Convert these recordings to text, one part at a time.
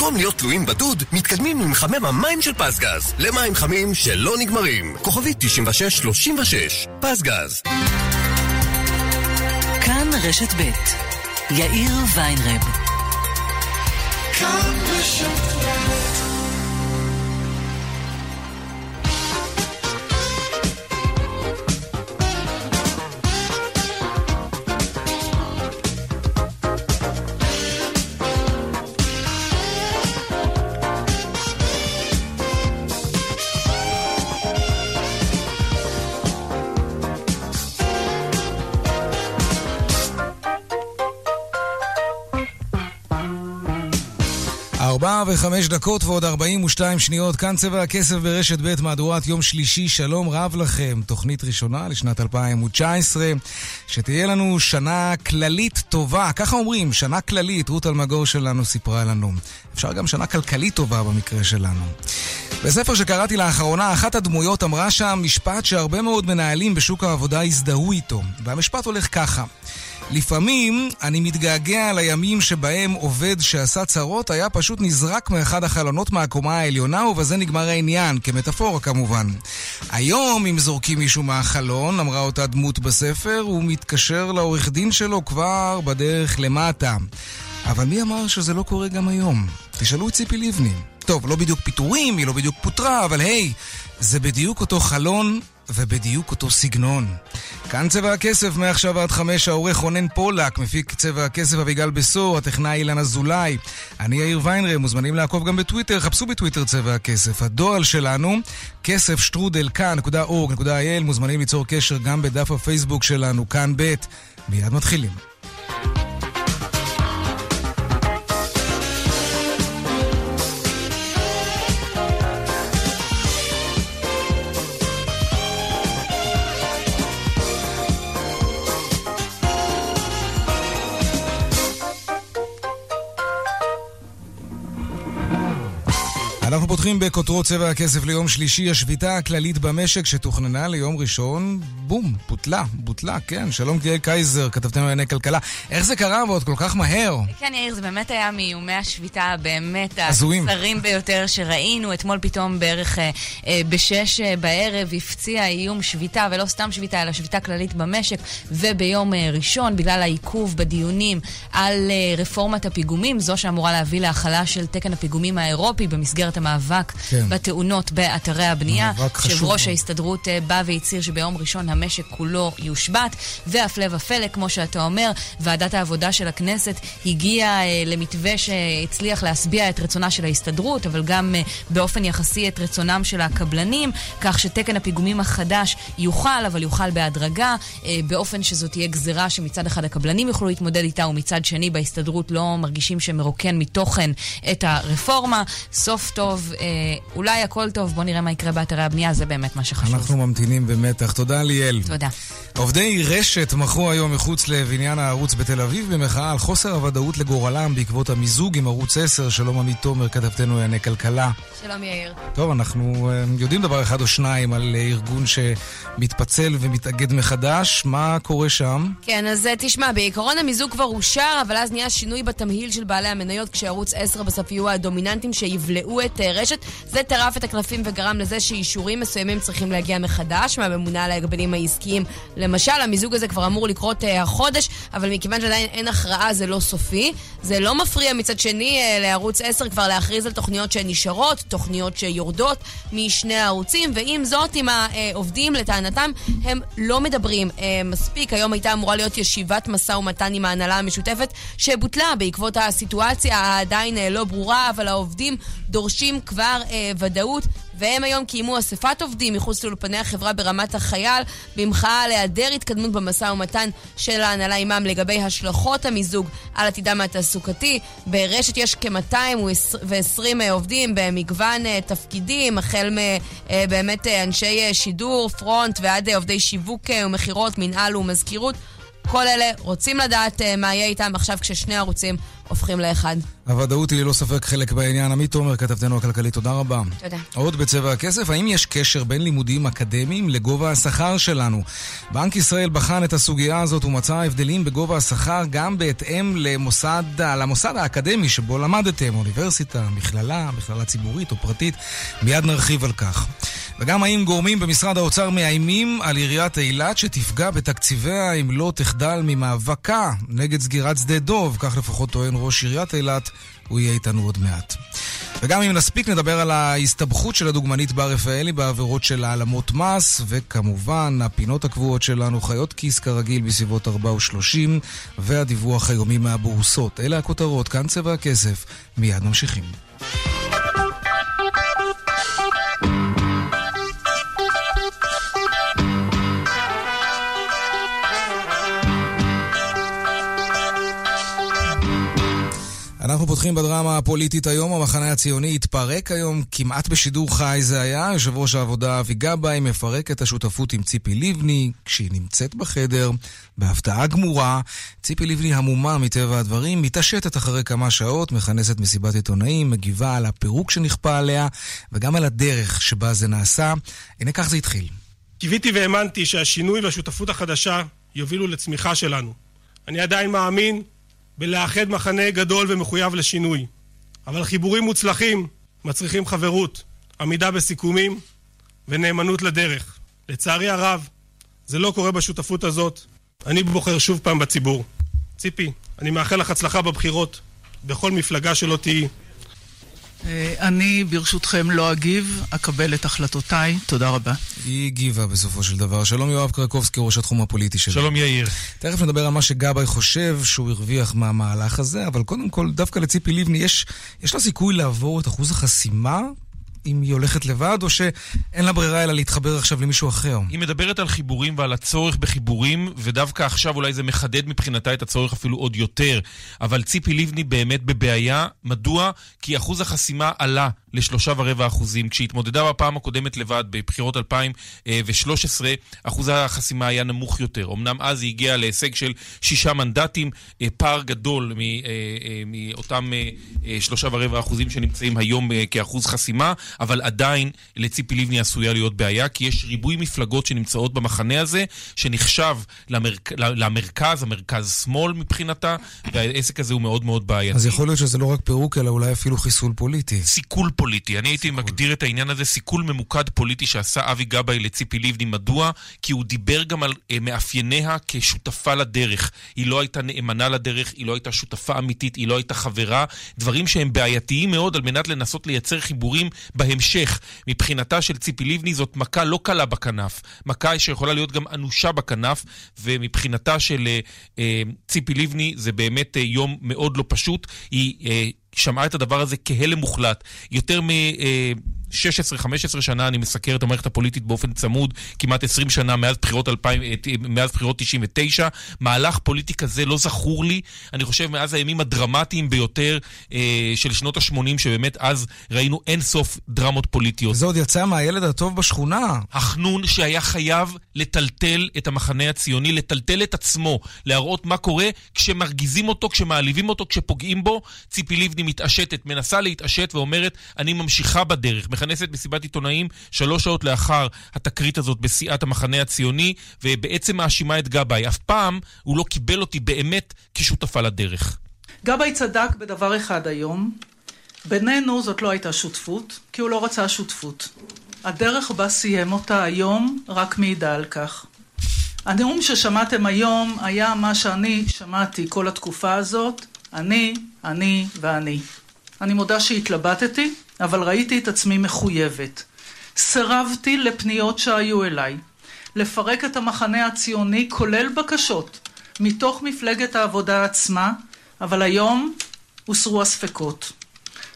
במקום להיות תלויים בדוד, מתקדמים עם מחמם המים של פסגז, למים חמים שלא נגמרים. כוכבית 9636, פסגז. כאן רשת ב' יאיר ויינרב. כאן רשת וחמש דקות ועוד ארבעים ושתיים שניות, כאן צבע הכסף ברשת ב' מהדורת יום שלישי, שלום רב לכם. תוכנית ראשונה לשנת 2019, שתהיה לנו שנה כללית טובה, ככה אומרים, שנה כללית, רות אלמגור שלנו סיפרה לנו. אפשר גם שנה כלכלית טובה במקרה שלנו. בספר שקראתי לאחרונה, אחת הדמויות אמרה שם משפט שהרבה מאוד מנהלים בשוק העבודה הזדהו איתו, והמשפט הולך ככה: לפעמים אני מתגעגע לימים שבהם עובד שעשה צרות היה פשוט נזרק מאחד החלונות מהקומה העליונה ובזה נגמר העניין, כמטאפורה כמובן. היום אם זורקים מישהו מהחלון, אמרה אותה דמות בספר, הוא מתקשר לעורך דין שלו כבר בדרך למטה. אבל מי אמר שזה לא קורה גם היום? תשאלו את ציפי לבני. טוב, לא בדיוק פיטורים, היא לא בדיוק פוטרה, אבל היי, זה בדיוק אותו חלון ובדיוק אותו סגנון. כאן צבע הכסף, מעכשיו עד חמש, העורך רונן פולק, מפיק צבע הכסף אביגל בסור, הטכנאי אילן אזולאי. אני יאיר ויינרם, מוזמנים לעקוב גם בטוויטר, חפשו בטוויטר צבע הכסף. הדואל שלנו, כסף שטרודל כאן.org.il, מוזמנים ליצור קשר גם בדף הפייסבוק שלנו, כאן ב'. מיד מתחילים. אנחנו פותחים בכותרות צבע הכסף ליום שלישי, השביתה הכללית במשק שתוכננה ליום ראשון, בום, בוטלה, בוטלה, כן. שלום גיל קייזר, כתבתנו לענייני כלכלה. איך זה קרה ועוד כל כך מהר? כן, יאיר, זה באמת היה מאיומי השביתה הבאמת הקצרים ביותר שראינו. אתמול פתאום בערך אה, אה, בשש אה, בערב הפציע איום שביתה, ולא סתם שביתה, אלא שביתה כללית במשק, וביום אה, ראשון, בגלל העיכוב בדיונים על אה, רפורמת הפיגומים, זו שאמורה להביא להכלה של תקן הפיגומים האירופי במסגרת המאבק כן. בתאונות באתרי הבנייה. יושב ראש ההסתדרות אה, בא והצהיר שביום ראשון המשק כולו יושבת, והפלא ופלא, כמו שאתה אומר, ועדת העבודה של הכנסת הגיעה אה, למתווה שהצליח להשביע את רצונה של ההסתדרות, אבל גם אה, באופן יחסי את רצונם של הקבלנים, כך שתקן הפיגומים החדש יוכל, אבל יוכל בהדרגה, באופן שזו תהיה גזירה שמצד אחד הקבלנים יוכלו להתמודד איתה, ומצד שני בהסתדרות לא מרגישים שמרוקן מתוכן את הרפורמה. סוף טוב. טוב, אה, אולי הכל טוב, בוא נראה מה יקרה באתרי הבנייה, זה באמת מה שחשוב. אנחנו ממתינים במתח. תודה ליאל. תודה. עובדי רשת מחו היום מחוץ לבניין הערוץ בתל אביב במחאה על חוסר הוודאות לגורלם בעקבות המיזוג עם ערוץ 10. שלום עמית תומר, כתבתנו לענייני כלכלה. שלום יאיר. טוב, אנחנו אה, יודעים דבר אחד או שניים על אה, ארגון שמתפצל ומתאגד מחדש. מה קורה שם? כן, אז אה, תשמע, בעיקרון המיזוג כבר אושר, אבל אז נהיה שינוי בתמהיל של בעלי המניות, כשערוץ 10 בסוף יהיו הדומיננטים שיבלעו את רשת. זה טרף את הקלפים וגרם לזה שאישורים מסוימים צריכים להגיע מחדש מהממונה על ההגבלים העסקיים. למשל, המיזוג הזה כבר אמור לקרות החודש, אבל מכיוון שעדיין אין הכרעה זה לא סופי. זה לא מפריע מצד שני לערוץ 10 כבר להכריז על תוכניות שנשארות, תוכניות שיורדות משני הערוצים, ועם זאת, עם העובדים, לטענתם, הם לא מדברים אה, מספיק. היום הייתה אמורה להיות ישיבת משא ומתן עם ההנהלה המשותפת, שבוטלה בעקבות הסיטואציה העדיין אה, לא ברורה, אבל העובדים דורשים כבר אה, ודאות. והם היום קיימו אספת עובדים מחוץ לאולפני החברה ברמת החייל, במחאה על היעדר התקדמות במשא ומתן של ההנהלה עמם לגבי השלכות המיזוג על עתידם התעסוקתי. ברשת יש כ-220 עובדים במגוון אה, תפקידים, החל אה, אנשי שידור, פרונט ועד עובדי שיווק ומכירות, מנהל ומזכירות. כל אלה רוצים לדעת מה יהיה איתם עכשיו כששני ערוצים הופכים לאחד. הוודאות היא ללא ספק חלק בעניין. עמית תומר, כתבתנו הכלכלית, תודה רבה. תודה. עוד בצבע הכסף, האם יש קשר בין לימודים אקדמיים לגובה השכר שלנו? בנק ישראל בחן את הסוגיה הזאת ומצא הבדלים בגובה השכר גם בהתאם למוסד, למוסד האקדמי שבו למדתם, אוניברסיטה, מכללה, מכללה ציבורית או פרטית. מיד נרחיב על כך. וגם האם גורמים במשרד האוצר מאיימים על עיריית אילת שתפגע בתקציביה אם לא תחדל ממאבקה נגד סגירת שדה דוב, כך לפחות טוען ראש עיריית אילת, הוא יהיה איתנו עוד מעט. וגם אם נספיק נדבר על ההסתבכות של הדוגמנית בר רפאלי בעבירות של העלמות מס, וכמובן הפינות הקבועות שלנו, חיות כיס כרגיל בסביבות 4 ו-30, והדיווח היומי מהבורסות. אלה הכותרות, כאן צבע הכסף, מיד ממשיכים. אנחנו פותחים בדרמה הפוליטית היום. המחנה הציוני התפרק היום כמעט בשידור חי זה היה. יושב ראש העבודה אבי גבאי מפרק את השותפות עם ציפי לבני כשהיא נמצאת בחדר. בהפתעה גמורה, ציפי לבני המומה מטבע הדברים, מתעשתת אחרי כמה שעות, מכנסת מסיבת עיתונאים, מגיבה על הפירוק שנכפה עליה, וגם על הדרך שבה זה נעשה. הנה כך זה התחיל. קיוויתי והאמנתי שהשינוי והשותפות החדשה יובילו לצמיחה שלנו. אני עדיין מאמין בלאחד מחנה גדול ומחויב לשינוי. אבל חיבורים מוצלחים מצריכים חברות, עמידה בסיכומים ונאמנות לדרך. לצערי הרב, זה לא קורה בשותפות הזאת. אני בוחר שוב פעם בציבור. ציפי, אני מאחל לך הצלחה בבחירות, בכל מפלגה שלא תהיי. אה, אני ברשותכם לא אגיב, אקבל את החלטותיי. תודה רבה. היא הגיבה בסופו של דבר. שלום יואב קרקובסקי, ראש התחום הפוליטי שלו. שלום יאיר. תכף נדבר על מה שגבאי חושב שהוא הרוויח מהמהלך הזה, אבל קודם כל, דווקא לציפי לבני יש, יש לה סיכוי לעבור את אחוז החסימה אם היא הולכת לבד, או שאין לה ברירה אלא להתחבר עכשיו למישהו אחר? היא מדברת על חיבורים ועל הצורך בחיבורים, ודווקא עכשיו אולי זה מחדד מבחינתה את הצורך אפילו עוד יותר. אבל ציפי לבני באמת בבעיה. מדוע? כי אחוז החסימה עלה לשלושה ורבע אחוזים. כשהתמודדה בפעם הקודמת לבד, בבחירות 2013, אחוז החסימה היה נמוך יותר. אמנם אז היא הגיעה להישג של שישה מנדטים, אה, פער גדול אה, אה, מאותם שלושה ורבע אחוזים שנמצאים היום כאחוז חסימה, אבל עדיין לציפי לבני עשויה להיות בעיה, כי יש ריבוי מפלגות שנמצאות במחנה הזה, שנחשב למרק... למרכז, המרכז-שמאל מבחינתה, והעסק הזה הוא מאוד מאוד בעייתי. אז יכול להיות שזה לא רק פירוק, אלא אולי אפילו חיסול פוליטי. סיכול פוליטי. אני הייתי סיכול. מגדיר את העניין הזה סיכול ממוקד פוליטי שעשה אבי גבאי לציפי לבני. מדוע? כי הוא דיבר גם על uh, מאפייניה כשותפה לדרך. היא לא הייתה נאמנה לדרך, היא לא הייתה שותפה אמיתית, היא לא הייתה חברה. דברים שהם בעייתיים מאוד על מנת לנסות לייצר חיבורים בהמשך. מבחינתה של ציפי לבני זאת מכה לא קלה בכנף. מכה שיכולה להיות גם אנושה בכנף, ומבחינתה של uh, uh, ציפי לבני זה באמת uh, יום מאוד לא פשוט. היא... Uh, שמעה את הדבר הזה כהלם מוחלט. יותר מ... אה, 16-15 שנה אני מסקר את המערכת הפוליטית באופן צמוד, כמעט 20 שנה מאז בחירות, 2000, אה, מאז בחירות 99. מהלך פוליטי כזה לא זכור לי, אני חושב מאז הימים הדרמטיים ביותר אה, של שנות ה-80, שבאמת אז ראינו אין סוף דרמות פוליטיות. זה עוד יצא מהילד הטוב בשכונה. החנון שהיה חייב לטלטל את המחנה הציוני, לטלטל את עצמו, להראות מה קורה כשמרגיזים אותו, כשמעליבים אותו, כשפוגעים בו. ציפי לבני מתעשתת, מנסה להתעשת ואומרת, אני ממשיכה בדרך. מכנסת מסיבת עיתונאים שלוש שעות לאחר התקרית הזאת בסיעת המחנה הציוני, ובעצם מאשימה את גבאי. אף פעם הוא לא קיבל אותי באמת כשותפה לדרך. גבאי צדק בדבר אחד היום. בינינו זאת לא הייתה שותפות, כי הוא לא רצה שותפות. הדרך בה סיים אותה היום רק מעידה על כך. הנאום ששמעתם היום היה מה שאני שמעתי כל התקופה הזאת, אני, אני ואני. אני מודה שהתלבטתי, אבל ראיתי את עצמי מחויבת. סירבתי לפניות שהיו אליי, לפרק את המחנה הציוני, כולל בקשות, מתוך מפלגת העבודה עצמה, אבל היום הוסרו הספקות.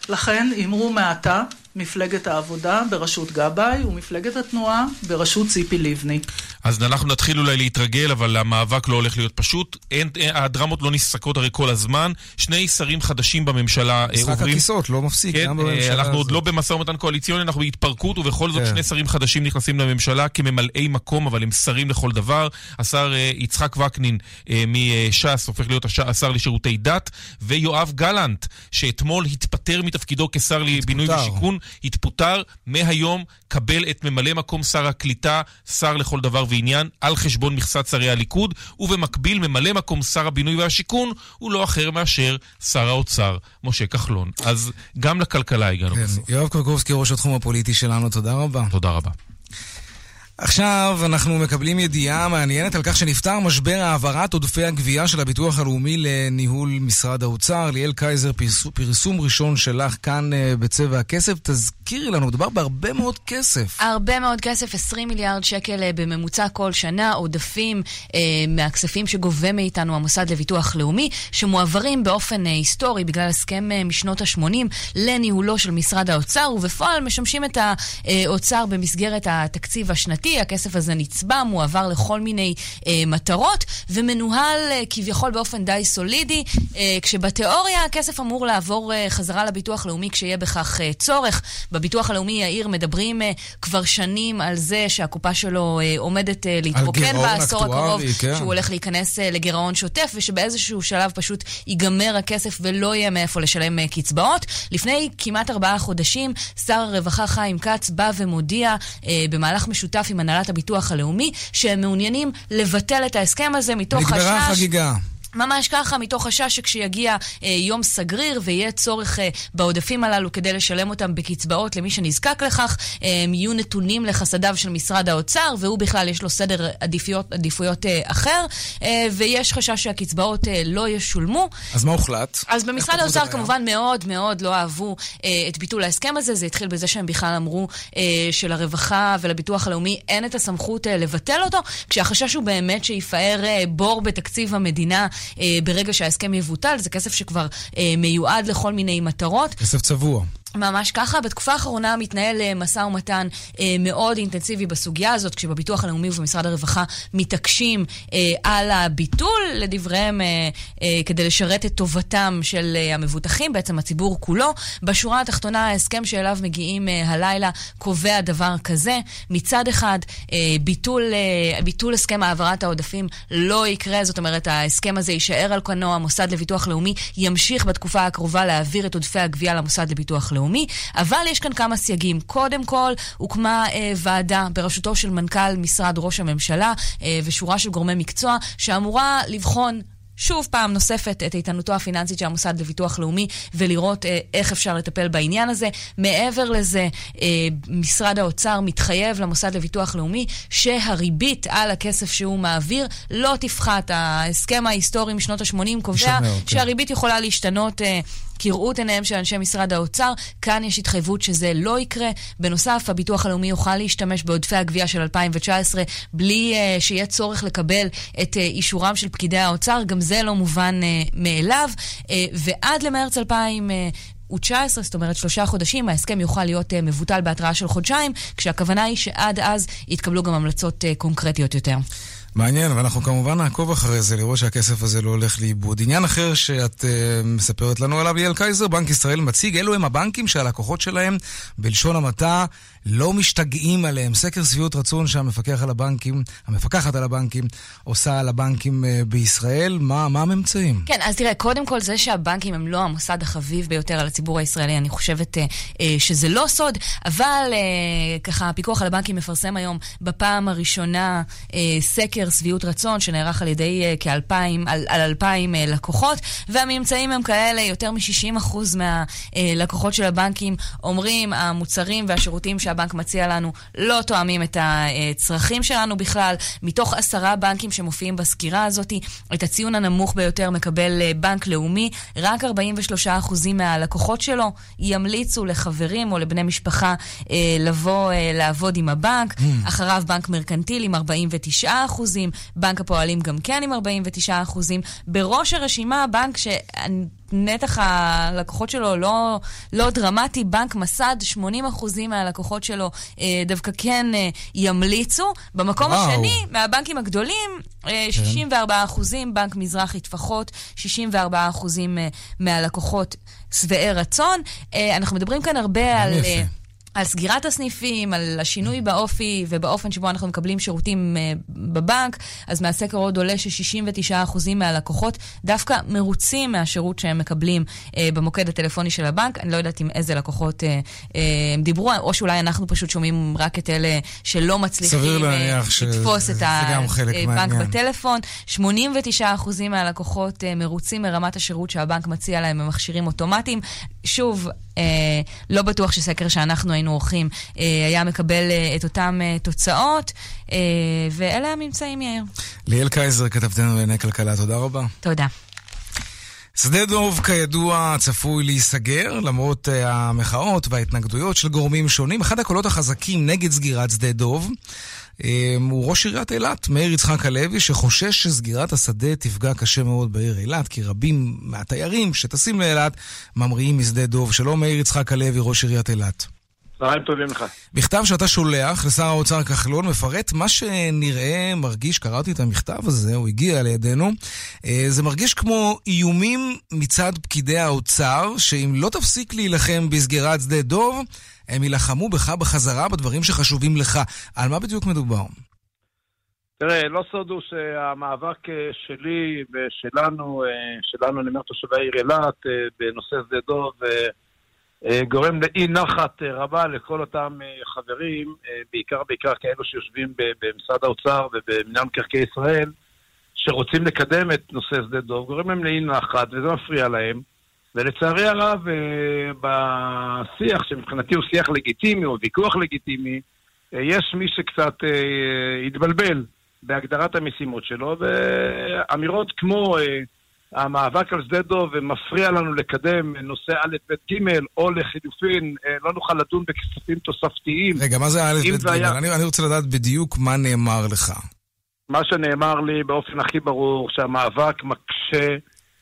לכן אמרו מעתה מפלגת העבודה בראשות גבאי ומפלגת התנועה בראשות ציפי לבני. אז אנחנו נתחיל אולי להתרגל, אבל המאבק לא הולך להיות פשוט. אין, הדרמות לא נפסקות הרי כל הזמן. שני שרים חדשים בממשלה אה, משחק עוברים... משחק הכיסאות לא מפסיק, כן, גם בממשלה הזאת. אנחנו עוד לא במשא ומתן קואליציוני, אנחנו בהתפרקות, ובכל זאת כן. שני שרים חדשים נכנסים לממשלה כממלאי מקום, אבל הם שרים לכל דבר. השר יצחק וקנין מש"ס הופך להיות השר לשירותי דת, ויואב גלנט, שאתמול התפטר מתפקידו כשר לבינוי ושיכון, התפוטר מהיום, קבל את ממלא מקום שר הקליטה, שר לכל דבר ועניין, על חשבון מכסת שרי הליכוד, ובמקביל ממלא מקום שר הבינוי והשיכון הוא לא אחר מאשר שר האוצר, משה כחלון. אז גם לכלכלה הגענו כן, בסוף. יואב קרקובסקי, ראש התחום הפוליטי שלנו, תודה רבה. תודה רבה. עכשיו אנחנו מקבלים ידיעה מעניינת על כך שנפתר משבר העברת עודפי הגבייה של הביטוח הלאומי לניהול משרד האוצר. ליאל קייזר, פרסום ראשון שלך כאן אה, בצבע הכסף. תזכירי לנו, מדובר בהרבה מאוד כסף. הרבה מאוד כסף, 20 מיליארד שקל אה, בממוצע כל שנה, עודפים אה, מהכספים שגובה מאיתנו המוסד לביטוח לאומי, שמועברים באופן אה, היסטורי בגלל הסכם אה, משנות ה-80 לניהולו של משרד האוצר, ובפועל משמשים את האוצר במסגרת התקציב השנתי. שנתי, הכסף הזה נצבע, מועבר לכל מיני אה, מטרות, ומנוהל אה, כביכול באופן די סולידי, אה, כשבתיאוריה הכסף אמור לעבור אה, חזרה לביטוח לאומי כשיהיה בכך אה, צורך. בביטוח הלאומי יאיר מדברים אה, כבר שנים על זה שהקופה שלו אה, עומדת אה, להתרוקן בעשור הקרוב, כן. שהוא הולך להיכנס אה, לגירעון שוטף, ושבאיזשהו שלב פשוט ייגמר הכסף ולא יהיה מאיפה לשלם אה, קצבאות. לפני כמעט ארבעה חודשים, שר הרווחה חיים כץ בא ומודיע אה, במהלך משותף עם הנהלת הביטוח הלאומי, שהם מעוניינים לבטל את ההסכם הזה מתוך חשש... נגמרה החגיגה. ממש ככה, מתוך חשש שכשיגיע אה, יום סגריר ויהיה צורך אה, בעודפים הללו כדי לשלם אותם בקצבאות למי שנזקק לכך, אה, יהיו נתונים לחסדיו של משרד האוצר, והוא בכלל יש לו סדר עדיפויות, עדיפויות אה, אחר, אה, ויש חשש שהקצבאות אה, לא ישולמו. אז מה הוחלט? אז במשרד האוצר כמובן מאוד מאוד לא אהבו אה, את ביטול ההסכם הזה, זה התחיל בזה שהם בכלל אמרו אה, שלרווחה ולביטוח הלאומי אין את הסמכות אה, לבטל אותו, כשהחשש הוא באמת שיפאר אה, בור בתקציב המדינה. אה, ברגע שההסכם יבוטל, זה כסף שכבר אה, מיועד לכל מיני מטרות. כסף צבוע. ממש ככה. בתקופה האחרונה מתנהל אה, משא ומתן אה, מאוד אינטנסיבי בסוגיה הזאת, כשבביטוח הלאומי ובמשרד הרווחה מתעקשים אה, על הביטול, לדבריהם, אה, אה, כדי לשרת את טובתם של אה, המבוטחים, בעצם הציבור כולו. בשורה התחתונה, ההסכם שאליו מגיעים אה, הלילה קובע דבר כזה. מצד אחד, אה, ביטול, אה, ביטול הסכם העברת העודפים לא יקרה, זאת אומרת, ההסכם הזה יישאר על כנו, המוסד לביטוח לאומי ימשיך בתקופה הקרובה להעביר את עודפי הגבייה למוסד לביטוח לאומי. הלאומי, אבל יש כאן כמה סייגים. קודם כל, הוקמה אה, ועדה בראשותו של מנכ"ל משרד ראש הממשלה אה, ושורה של גורמי מקצוע, שאמורה לבחון שוב פעם נוספת את איתנותו הפיננסית של המוסד לביטוח לאומי ולראות אה, איך אפשר לטפל בעניין הזה. מעבר לזה, אה, משרד האוצר מתחייב למוסד לביטוח לאומי שהריבית על הכסף שהוא מעביר לא תפחת. ההסכם ההיסטורי משנות ה-80 קובע כן. שהריבית יכולה להשתנות אה, כראות עיניהם של אנשי משרד האוצר. כאן יש התחייבות שזה לא יקרה. בנוסף, הביטוח הלאומי יוכל להשתמש בעודפי הגבייה של 2019 בלי uh, שיהיה צורך לקבל את uh, אישורם של פקידי האוצר. גם זה לא מובן uh, מאליו. Uh, ועד למרץ 2000... Uh, 19, זאת אומרת שלושה חודשים, ההסכם יוכל להיות uh, מבוטל בהתראה של חודשיים, כשהכוונה היא שעד אז יתקבלו גם המלצות uh, קונקרטיות יותר. מעניין, ואנחנו כמובן נעקוב אחרי זה, לראות שהכסף הזה לא הולך לאיבוד. עניין אחר שאת uh, מספרת לנו עליו, ליאל קייזר, בנק ישראל מציג, אלו הם הבנקים שהלקוחות שלהם, בלשון המעטה, לא משתגעים עליהם. סקר שביעות רצון שהמפקח על הבנקים, המפקחת על הבנקים, עושה על הבנקים uh, בישראל. מה, מה הממצאים? כן, אז תראה, קודם כל זה שהבנקים הם לא המוסד החביב ביותר על הציבור הישראלי, אני חושבת uh, uh, שזה לא סוד, אבל uh, ככה, הפיקוח על הבנקים מפרסם היום בפעם הראשונה uh, סקר שביעות רצון שנערך על ידי uh, כאלפיים, על, על אלפיים uh, לקוחות, והממצאים הם כאלה, יותר מ-60% מהלקוחות של הבנקים אומרים, המוצרים והשירותים שהבנק מציע לנו לא תואמים את הצרכים שלנו בכלל. מתוך עשרה בנקים שמופיעים בסקירה הזאת, את הציון הנמוך ביותר מקבל uh, בנק לאומי, רק 43% מהלקוחות שלו ימליצו לחברים או לבני משפחה uh, לבוא uh, לעבוד עם הבנק, mm. אחריו בנק מרקנטיל עם 49%. אחוזים, בנק הפועלים גם כן עם 49 אחוזים. בראש הרשימה, בנק שאני נתח הלקוחות שלו לא, לא דרמטי. בנק מסד, 80% מהלקוחות שלו אה, דווקא כן אה, ימליצו. במקום וואו. השני, מהבנקים הגדולים, אה, 64 אחוזים, בנק מזרחי טפחות, 64 אחוזים אה, מהלקוחות שבעי רצון. אה, אנחנו מדברים כאן הרבה על... יפה. אה, על סגירת הסניפים, על השינוי באופי ובאופן שבו אנחנו מקבלים שירותים uh, בבנק, אז מהסקר עוד עולה ש-69% מהלקוחות דווקא מרוצים מהשירות שהם מקבלים uh, במוקד הטלפוני של הבנק. אני לא יודעת עם איזה לקוחות uh, הם דיברו, או שאולי אנחנו פשוט שומעים רק את אלה שלא מצליחים לתפוס את הבנק בטלפון. 89% מהלקוחות מרוצים מרמת השירות שהבנק מציע להם במכשירים אוטומטיים. שוב, אה, לא בטוח שסקר שאנחנו היינו עורכים אה, היה מקבל אה, את אותן אה, תוצאות, אה, ואלה הממצאים, יאיר. ליאל קייזר, כתבתנו לענייני כלכלה, תודה רבה. תודה. שדה דוב, כידוע, צפוי להיסגר, למרות uh, המחאות וההתנגדויות של גורמים שונים. אחד הקולות החזקים נגד סגירת שדה דוב הוא ראש עיריית אילת, מאיר יצחק הלוי, שחושש שסגירת השדה תפגע קשה מאוד בעיר אילת, כי רבים מהתיירים שטסים לאילת ממריאים משדה דוב. שלום מאיר יצחק הלוי, ראש עיריית אילת. צהריים טובים לך. מכתב שאתה שולח לשר האוצר כחלון מפרט מה שנראה, מרגיש, קראתי את המכתב הזה, הוא הגיע לידינו, אה, זה מרגיש כמו איומים מצד פקידי האוצר, שאם לא תפסיק להילחם בסגירת שדה דוב, הם יילחמו בך בחזרה בדברים שחשובים לך. על מה בדיוק מדובר? תראה, לא סוד הוא שהמאבק אה, שלי ושלנו, אה, שלנו, אני אומר תושבי העיר אילת, בנושא שדה אה, גורם לאי נחת אה, רבה לכל אותם אה, חברים, בעיקר בעיקר כאלו שיושבים במשרד האוצר ובמנהל מקרקעי ישראל, שרוצים לקדם את נושא שדה דוב, גורם להם לאי נחת וזה מפריע להם. ולצערי הרב, בשיח, שמבחינתי הוא שיח לגיטימי או ויכוח לגיטימי, יש מי שקצת התבלבל בהגדרת המשימות שלו, ואמירות כמו המאבק על שדה דוב מפריע לנו לקדם נושא א', ב', ג', או לחילופין, אה, לא נוכל לדון בכספים תוספתיים. רגע, מה זה א', ב', ג'? היה... אני, אני רוצה לדעת בדיוק מה נאמר לך. מה שנאמר לי באופן הכי ברור, שהמאבק מקשה...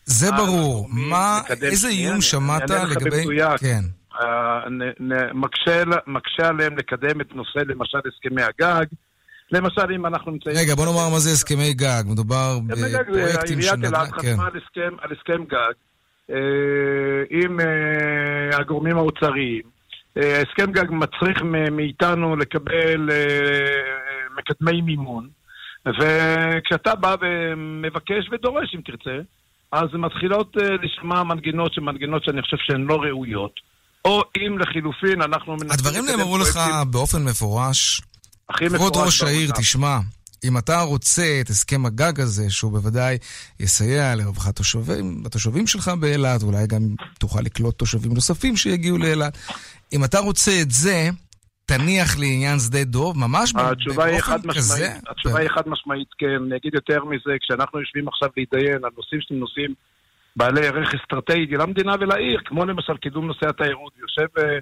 זה ברור. מה, איזה איום שמעת לגבי... כן. Uh, נ, נ, מקשה, מקשה עליהם לקדם את נושא, למשל, הסכמי הגג. למשל, אם אנחנו נמצאים... רגע, בוא נאמר מה זה הסכמי גג. מדובר בפרויקטים של... עיריית אלעד חתמה כן. על הסכם, על הסכם גג אה, עם אה, הגורמים האוצריים. אה, הסכם גג מצריך מאיתנו לקבל מקדמי מימון, וכשאתה בא ומבקש ודורש, אם תרצה, אז מתחילות לשמוע מנגינות שהן מנגינות שאני חושב שהן לא ראויות. או אם לחילופין אנחנו מנסים... הדברים נאמרו לך באופן מפורש הכי מפורט. כבוד ראש העיר, תשמע, אם אתה רוצה את הסכם הגג הזה, שהוא בוודאי יסייע לרווחת התושבים, התושבים שלך באילת, ואולי גם תוכל לקלוט תושבים נוספים שיגיעו לאילת, אם אתה רוצה את זה, תניח לעניין שדה דוב, ממש באופן כזה? התשובה היא חד משמעית כן. אני אגיד יותר מזה, כשאנחנו יושבים עכשיו להתדיין על נושאים שאתם נושאים בעלי ערך אסטרטגי למדינה ולעיר, כמו למשל קידום נושא התיירות, יושב... אה,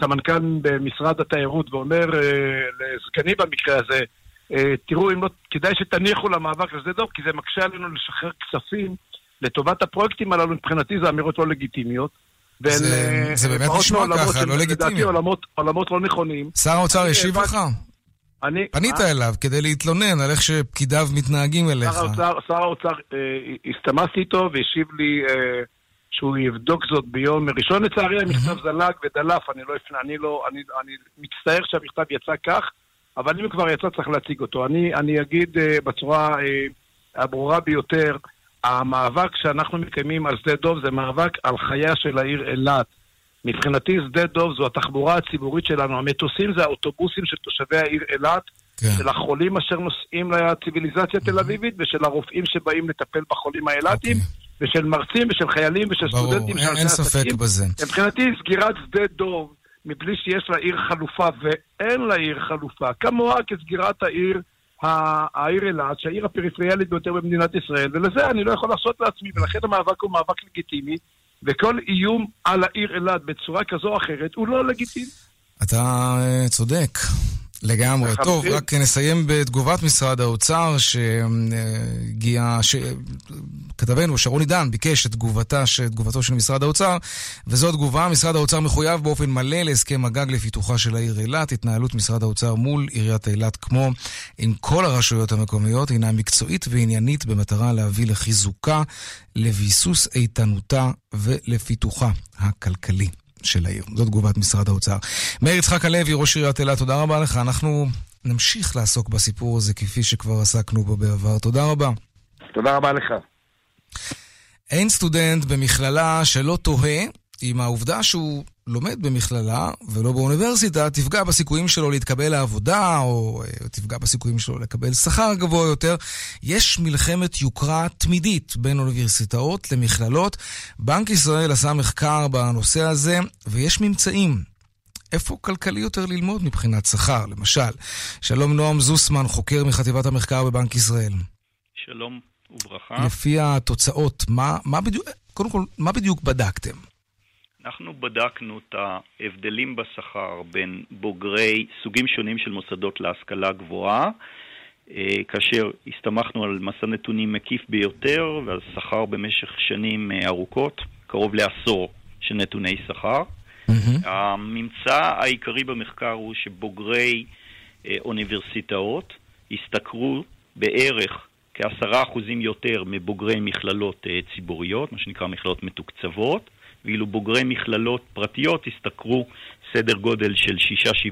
סמנכ"ל במשרד התיירות ואומר אה, לסגני במקרה הזה, אה, תראו, אם לא, כדאי שתניחו למאבק לשדה דוב, כי זה מקשה עלינו לשחרר כספים לטובת הפרויקטים הללו, מבחינתי זה אמירות לא לגיטימיות. זה, אה, זה באמת נשמע ככה, לא לגיטימי. לדעתי עולמות, עולמות לא נכונים. שר האוצר השיב לך? אני... פנית מה? אליו כדי להתלונן על איך שפקידיו מתנהגים אליך. שר האוצר, שר האוצר אה, הסתמסתי איתו והשיב לי... אה, שהוא יבדוק זאת ביום ראשון. לצערי המכתב זלג ודלף, אני לא אפנה, אני לא, אני, אני מצטער שהמכתב יצא כך, אבל אם כבר יצא צריך להציג אותו. אני, אני אגיד uh, בצורה uh, הברורה ביותר, המאבק שאנחנו מקיימים על שדה דוב זה מאבק על חייה של העיר אילת. מבחינתי שדה דוב זו התחבורה הציבורית שלנו. המטוסים זה האוטובוסים של תושבי העיר אילת, כן. של החולים אשר נוסעים לציוויליזציה תל אביבית ושל הרופאים שבאים לטפל בחולים האילתים. Okay. אוקיי. ושל מרצים ושל חיילים ושל ברור, סטודנטים. ברור, אין, אין ספק בזה. מבחינתי סגירת שדה דוב, מבלי שיש לעיר חלופה, ואין לעיר חלופה, כמוה כסגירת העיר, העיר אילת, שהעיר הפריפריאלית ביותר במדינת ישראל, ולזה אני לא יכול לעשות לעצמי, ולכן המאבק הוא מאבק לגיטימי, וכל איום על העיר אילת בצורה כזו או אחרת הוא לא לגיטימי. אתה אה, צודק. לגמרי. טוב, רק נסיים בתגובת משרד האוצר, שהגיע, שכתבנו, שרון עידן, ביקש את תגובתה, תגובתו של משרד האוצר, וזו תגובה, משרד האוצר מחויב באופן מלא להסכם הגג לפיתוחה של העיר אילת. התנהלות משרד האוצר מול עיריית אילת, כמו עם כל הרשויות המקומיות, הינה מקצועית ועניינית במטרה להביא לחיזוקה, לביסוס איתנותה ולפיתוחה הכלכלי. של העיר. זו תגובת משרד האוצר. מאיר יצחק הלוי, ראש עיריית אילת, תודה רבה לך. אנחנו נמשיך לעסוק בסיפור הזה כפי שכבר עסקנו בו בעבר. תודה רבה. תודה רבה לך. אין סטודנט במכללה שלא תוהה אם העובדה שהוא לומד במכללה ולא באוניברסיטה תפגע בסיכויים שלו להתקבל לעבודה, או אה, תפגע בסיכויים שלו לקבל שכר גבוה יותר. יש מלחמת יוקרה תמידית בין אוניברסיטאות למכללות. בנק ישראל עשה מחקר בנושא הזה, ויש ממצאים. איפה כלכלי יותר ללמוד מבחינת שכר, למשל? שלום נועם זוסמן, חוקר מחטיבת המחקר בבנק ישראל. שלום וברכה. לפי התוצאות, מה, מה בדיוק, קודם כל, מה בדיוק בדקתם? אנחנו בדקנו את ההבדלים בשכר בין בוגרי סוגים שונים של מוסדות להשכלה גבוהה, אה, כאשר הסתמכנו על מסע נתונים מקיף ביותר והשכר במשך שנים אה, ארוכות, קרוב לעשור של נתוני שכר. Mm-hmm. הממצא העיקרי במחקר הוא שבוגרי אה, אוניברסיטאות השתכרו בערך כעשרה אחוזים יותר מבוגרי מכללות ציבוריות, מה שנקרא מכללות מתוקצבות. ואילו בוגרי מכללות פרטיות השתכרו סדר גודל של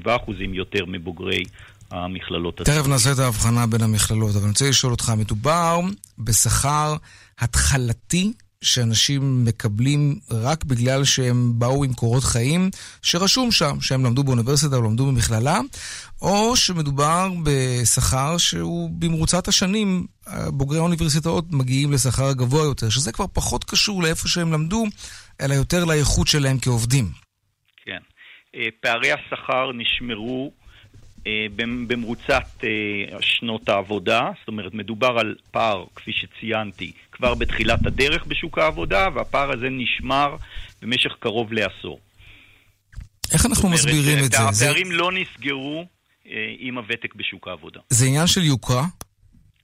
6-7 אחוזים יותר מבוגרי המכללות. תכף נעשה את ההבחנה בין המכללות, אבל אני רוצה לשאול אותך, מדובר בשכר התחלתי שאנשים מקבלים רק בגלל שהם באו עם קורות חיים שרשום שם, שהם למדו באוניברסיטה או למדו במכללה, או שמדובר בשכר שהוא במרוצת השנים, בוגרי האוניברסיטאות מגיעים לשכר גבוה יותר, שזה כבר פחות קשור לאיפה שהם למדו, אלא יותר לאיכות שלהם כעובדים. כן. אה, פערי השכר נשמרו במרוצת אה, שנות העבודה, זאת אומרת, מדובר על פער, כפי שציינתי, כבר בתחילת הדרך בשוק העבודה, והפער הזה נשמר במשך קרוב לעשור. איך אנחנו אומרת, מסבירים את זה? הפערים זה... לא נסגרו עם הוותק בשוק העבודה. זה עניין של יוקרה?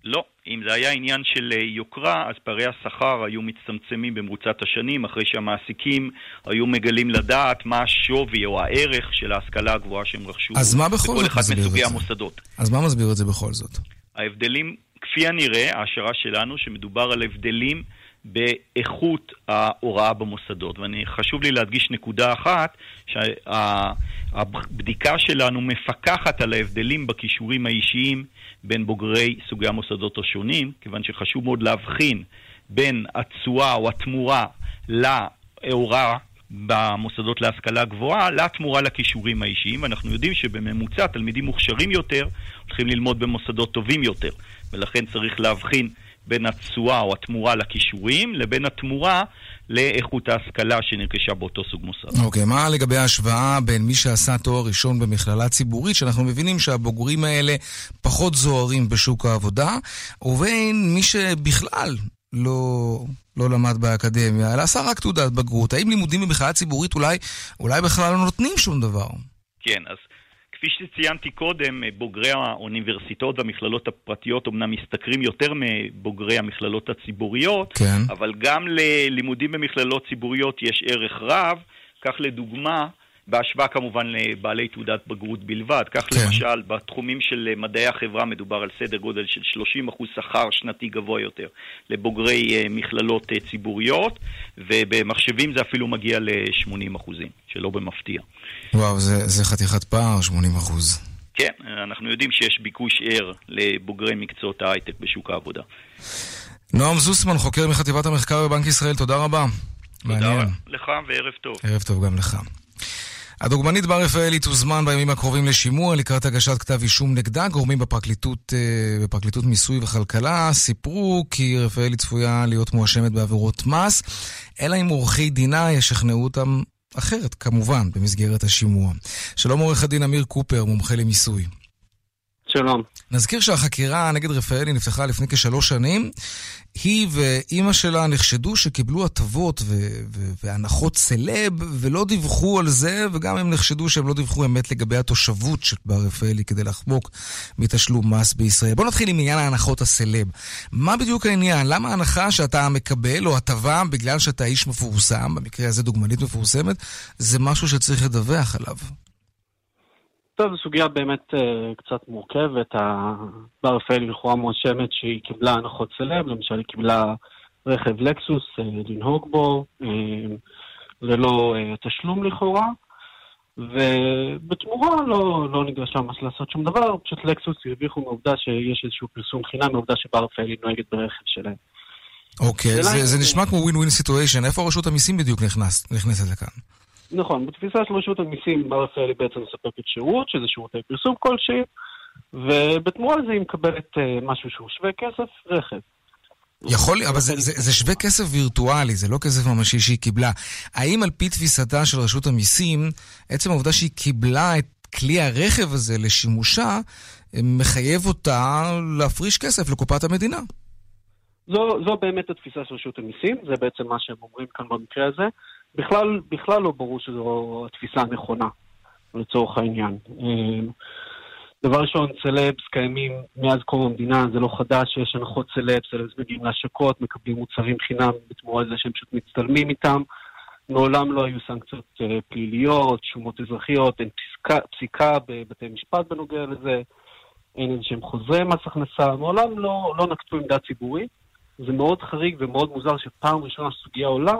לא. אם זה היה עניין של אה, יוקרה, אז פערי השכר היו מצטמצמים במרוצת השנים, אחרי שהמעסיקים היו מגלים לדעת מה השווי או הערך של ההשכלה הגבוהה שהם רכשו אז מה בכל זאת מסביר את זה? המוסדות. אז מה מסביר את זה בכל זאת? ההבדלים, כפי הנראה, ההשערה שלנו, שמדובר על הבדלים באיכות ההוראה במוסדות. ואני חשוב לי להדגיש נקודה אחת, שהבדיקה שלנו מפקחת על ההבדלים בכישורים האישיים בין בוגרי סוגי המוסדות השונים, כיוון שחשוב מאוד להבחין בין התשואה או התמורה להוראה במוסדות להשכלה גבוהה, לתמורה לכישורים האישיים, ואנחנו יודעים שבממוצע תלמידים מוכשרים יותר הולכים ללמוד במוסדות טובים יותר, ולכן צריך להבחין בין התשואה או התמורה לכישורים לבין התמורה לאיכות ההשכלה שנרכשה באותו סוג מוסד. אוקיי, okay, מה לגבי ההשוואה בין מי שעשה תואר ראשון במכללה ציבורית, שאנחנו מבינים שהבוגרים האלה פחות זוהרים בשוק העבודה, ובין מי שבכלל לא, לא למד באקדמיה, אלא עשה רק תעודת בגרות. האם לימודים במכללה ציבורית אולי, אולי בכלל לא נותנים שום דבר? כן, אז כפי שציינתי קודם, בוגרי האוניברסיטאות והמכללות הפרטיות אומנם משתכרים יותר מבוגרי המכללות הציבוריות, כן. אבל גם ללימודים במכללות ציבוריות יש ערך רב. כך לדוגמה, בהשוואה כמובן לבעלי תעודת בגרות בלבד. כך כן. למשל, בתחומים של מדעי החברה מדובר על סדר גודל של 30% שכר שנתי גבוה יותר לבוגרי אה, מכללות אה, ציבוריות, ובמחשבים זה אפילו מגיע ל-80%, שלא במפתיע. וואו, זה, זה חתיכת פער, 80 כן, אנחנו יודעים שיש ביקוש ער לבוגרי מקצועות ההייטק בשוק העבודה. נועם זוסמן, חוקר מחטיבת המחקר בבנק ישראל, תודה רבה. תודה מעניין. לך וערב טוב. ערב טוב גם לך. הדוגמנית בר רפאלי תוזמן בימים הקרובים לשימוע לקראת הגשת כתב אישום נגדה. גורמים בפרקליטות, אה, בפרקליטות מיסוי וכלכלה סיפרו כי רפאלי צפויה להיות מואשמת בעבירות מס, אלא אם עורכי דינה ישכנעו אותם אחרת, כמובן, במסגרת השימוע. שלום עורך הדין אמיר קופר, מומחה למיסוי. שלום. נזכיר שהחקירה נגד רפאלי נפתחה לפני כשלוש שנים. היא ואימא שלה נחשדו שקיבלו הטבות והנחות סלב ולא דיווחו על זה, וגם הם נחשדו שהם לא דיווחו אמת לגבי התושבות של בר רפאלי כדי לחמוק מתשלום מס בישראל. בואו נתחיל עם עניין ההנחות הסלב. מה בדיוק העניין? למה ההנחה שאתה מקבל או הטבה בגלל שאתה איש מפורסם, במקרה הזה דוגמנית מפורסמת, זה משהו שצריך לדווח עליו? טוב, זו סוגיה באמת uh, קצת מורכבת. בר רפאלי לכאורה מואשמת שהיא קיבלה הנחות סלב, למשל היא קיבלה רכב לקסוס uh, לנהוג בו, uh, ללא uh, תשלום לכאורה, ובתמורה לא, לא נדרשה ממש לעשות שום דבר, פשוט לקסוס הרוויחו מעובדה שיש איזשהו פרסום חינם, מעובדה שבר רפאלי נוהגת ברכב שלהם. אוקיי, okay, זה, זה נשמע כמו ווין ווין סיטואשן, איפה רשות המיסים בדיוק נכנס, נכנסת לכאן? נכון, בתפיסה של רשות המיסים, בר רפאלי בעצם מספקת שירות, שזה שירותי פרסום כלשהי, ובתמורה לזה היא מקבלת uh, משהו שהוא שווה כסף, רכב. יכול להיות, אבל זה, זה, זה שווה כסף וירטואלי, זה לא כסף ממשי שהיא קיבלה. האם על פי תפיסתה של רשות המיסים, עצם העובדה שהיא קיבלה את כלי הרכב הזה לשימושה, מחייב אותה להפריש כסף לקופת המדינה? זו, זו באמת התפיסה של רשות המיסים, זה בעצם מה שהם אומרים כאן במקרה הזה. בכלל, בכלל לא ברור שזו התפיסה הנכונה, לצורך העניין. אמ, דבר ראשון, סלבס קיימים מאז קום המדינה, זה לא חדש שיש הנחות סלבס, סלבס מגיעים להשקות, מקבלים מוצרים חינם בתמורה לזה שהם פשוט מצטלמים איתם. מעולם לא היו סנקציות אה, פליליות, שומות אזרחיות, אין פסיקה, פסיקה בבתי משפט בנוגע לזה, אין איזה שהם חוזרי מס הכנסה, מעולם לא, לא נקטו עמדה ציבורית. זה מאוד חריג ומאוד מוזר שפעם ראשונה סוגיה עולה,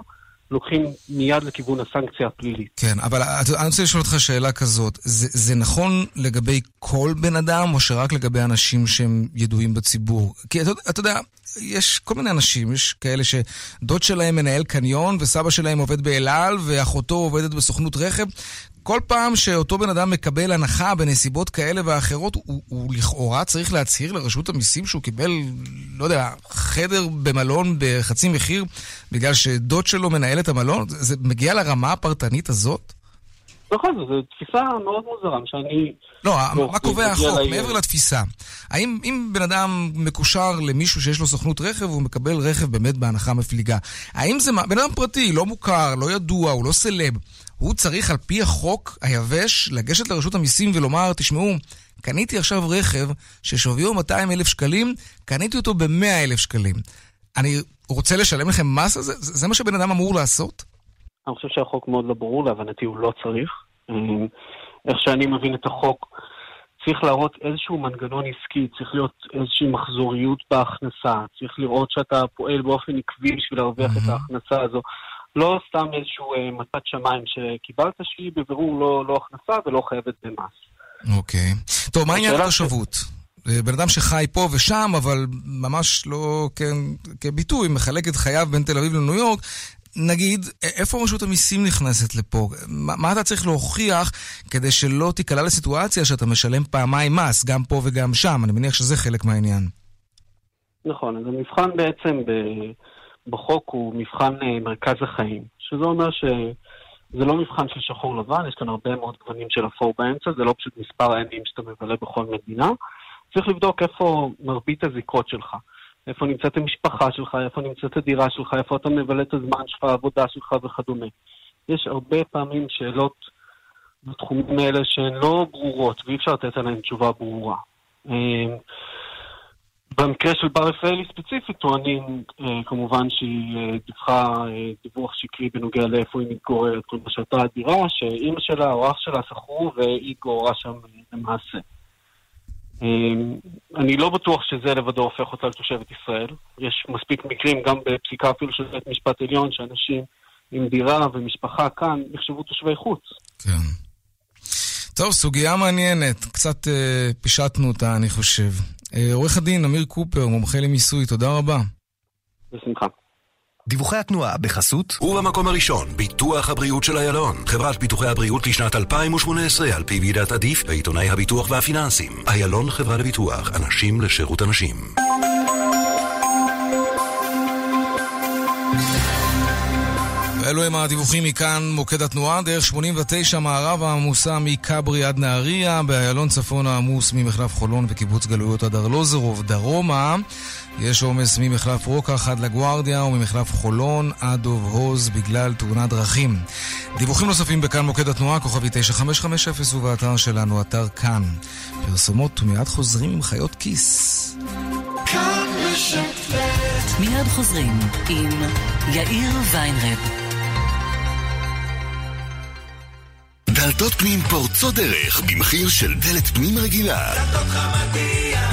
לוקחים מיד לכיוון הסנקציה הפלילית. כן, אבל אני רוצה לשאול אותך שאלה כזאת. זה, זה נכון לגבי כל בן אדם, או שרק לגבי אנשים שהם ידועים בציבור? כי אתה, אתה יודע, יש כל מיני אנשים, יש כאלה שדוד שלהם מנהל קניון, וסבא שלהם עובד באל על, ואחותו עובדת בסוכנות רכב. כל פעם שאותו בן אדם מקבל הנחה בנסיבות כאלה ואחרות, הוא, הוא לכאורה צריך להצהיר לרשות המיסים שהוא קיבל, לא יודע, חדר במלון בחצי מחיר בגלל שדוד שלו מנהל את המלון? זה מגיע לרמה הפרטנית הזאת? נכון, זו תפיסה מאוד מוזרה, שאני... לא, מה קובע החוק, מעבר לתפיסה? האם אם בן אדם מקושר למישהו שיש לו סוכנות רכב, הוא מקבל רכב באמת בהנחה מפליגה, האם זה בן אדם פרטי, לא מוכר, לא ידוע, הוא לא סלב, הוא צריך על פי החוק היבש לגשת לרשות המיסים ולומר, תשמעו, קניתי עכשיו רכב ששוויו 200 אלף שקלים, קניתי אותו ב-100 אלף שקלים. אני רוצה לשלם לכם מס על זה? זה מה שבן אדם אמור לעשות? אני חושב שהחוק מאוד לא ברור, להבנתי הוא לא צריך. אמ, איך שאני מבין את החוק, צריך להראות איזשהו מנגנון עסקי, צריך להיות איזושהי מחזוריות בהכנסה, צריך לראות שאתה פועל באופן עקבי בשביל להרוויח mm-hmm. את ההכנסה הזו. לא סתם איזשהו אה, מתת שמיים שקיבלת, שהיא בבירור לא, לא הכנסה ולא חייבת במס. אוקיי. Okay. טוב, מה עניין התושבות? ש... בן אדם שחי פה ושם, אבל ממש לא כן, כביטוי, מחלק את חייו בין תל אביב לניו יורק. נגיד, איפה רשות המיסים נכנסת לפה? מה, מה אתה צריך להוכיח כדי שלא תיקלע לסיטואציה שאתה משלם פעמיים מס, גם פה וגם שם? אני מניח שזה חלק מהעניין. נכון, אז המבחן בעצם בחוק הוא מבחן אה, מרכז החיים, שזה אומר שזה לא מבחן של שחור לבן, יש כאן הרבה מאוד גוונים של אפור באמצע, זה לא פשוט מספר הימים שאתה מבלה בכל מדינה. צריך לבדוק איפה מרבית הזיקות שלך. איפה נמצאת המשפחה שלך, איפה נמצאת הדירה שלך, איפה אתה מבלה את הזמן שלך, העבודה שלך וכדומה. יש הרבה פעמים שאלות בתחומים האלה שהן לא ברורות, ואי אפשר לתת עליהן תשובה ברורה. אמ, במקרה של בר רפאלי ספציפית טוענים אה, כמובן שהיא אה, דיווחה אה, דיווח שקרי בנוגע לאיפה היא מתגוררת, כלומר שהייתה הדירה שאימא שלה או אח שלה שכרו והיא התגוררה שם למעשה. אמ, אני לא בטוח שזה לבדו הופך אותה לתושבת ישראל. יש מספיק מקרים, גם בפסיקה אפילו של בית משפט עליון, שאנשים עם דירה ומשפחה כאן נחשבו תושבי חוץ. כן. טוב, סוגיה מעניינת. קצת אה, פישטנו אותה, אני חושב. אה, עורך הדין אמיר קופר, מומחה למיסוי, תודה רבה. בשמחה. דיווחי התנועה בחסות ובמקום הראשון, ביטוח הבריאות של איילון. חברת ביטוחי הבריאות לשנת 2018 על פי ועידת עדיף בעיתוני הביטוח והפיננסים. איילון חברה לביטוח, אנשים לשירות אנשים. ואלו הם הדיווחים מכאן, מוקד התנועה, דרך 89 מערב העמוסה מכברי עד נהריה, באיילון צפון העמוס ממחלף חולון וקיבוץ גלויות עד ארלוזרוב, דרומה. יש עומס ממחלף רוקח עד לגוארדיה וממחלף חולון עד דוב הוז בגלל תאונת דרכים. דיווחים נוספים בכאן מוקד התנועה, כוכבי 9550 ובאתר שלנו, אתר כאן. פרסומות ומיד חוזרים עם חיות כיס. מיד חוזרים עם יאיר ויינרב. דלתות פנים פורצות דרך במחיר של דלת פנים רגילה. דלתות חמדיה,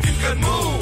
תתקדמו.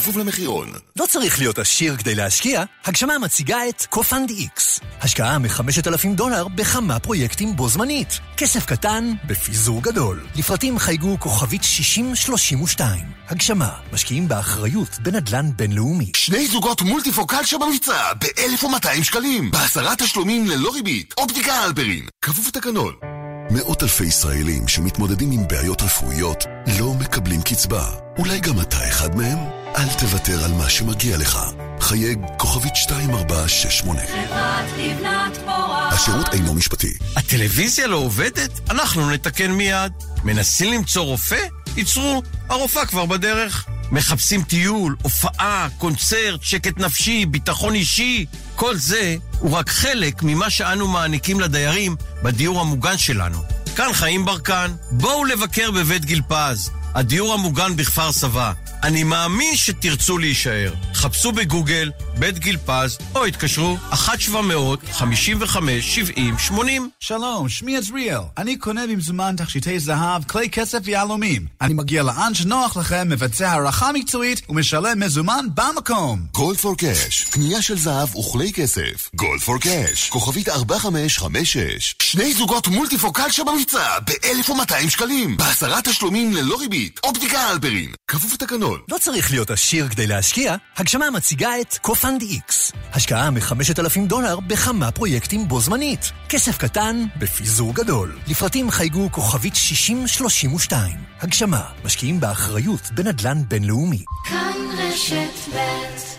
כפוף למחירון. לא צריך להיות עשיר כדי להשקיע, הגשמה מציגה את קופנד איקס. השקעה מ-5,000 דולר בכמה פרויקטים בו זמנית. כסף קטן בפיזור גדול. לפרטים חייגו כוכבית 6032. הגשמה, משקיעים באחריות בנדלן בינלאומי. שני זוגות מולטיפוקל שבמבצע ב-1,200 שקלים. בעשרה תשלומים ללא ריבית. אופטיקה אלפרין. כפוף לתקנון. מאות אלפי ישראלים שמתמודדים עם בעיות רפואיות לא מקבלים קצבה. אולי גם אתה אחד מהם? אל תוותר על מה שמגיע לך. חייג כוכבית 2468. חברת לבנת פורח. השירות אינו משפטי. הטלוויזיה לא עובדת? אנחנו נתקן מיד. מנסים למצוא רופא? ייצרו, הרופאה כבר בדרך. מחפשים טיול, הופעה, קונצרט, שקט נפשי, ביטחון אישי. כל זה הוא רק חלק ממה שאנו מעניקים לדיירים בדיור המוגן שלנו. כאן חיים ברקן, בואו לבקר בבית גיל פז, הדיור המוגן בכפר סבא. אני מאמין שתרצו להישאר. חפשו בגוגל בית גיל פז, או התקשרו 1-700-55-70-80. שלום, שמי עזריאל. אני קונה במזומן תכשיטי זהב, כלי כסף ויהלומים. אני מגיע לאן שנוח לכם, מבצע הערכה מקצועית ומשלם מזומן במקום. גולד פור קאש, קנייה של זהב וכלי כסף. גולד פור קאש, כוכבית 4556. שני זוגות מולטיפוקל שבמבצע ב-1200 שקלים. בעשרה תשלומים ללא ריבית. אופטיקה אלברין. כפוף לתקנון. לא צריך להיות עשיר כדי להשקיע, הגשמה מציגה את קופנד איקס. השקעה מ-5,000 דולר בכמה פרויקטים בו זמנית. כסף קטן בפיזור גדול. לפרטים חייגו כוכבית 6032. הגשמה, משקיעים באחריות בנדלן בינלאומי. כאן רשת ב'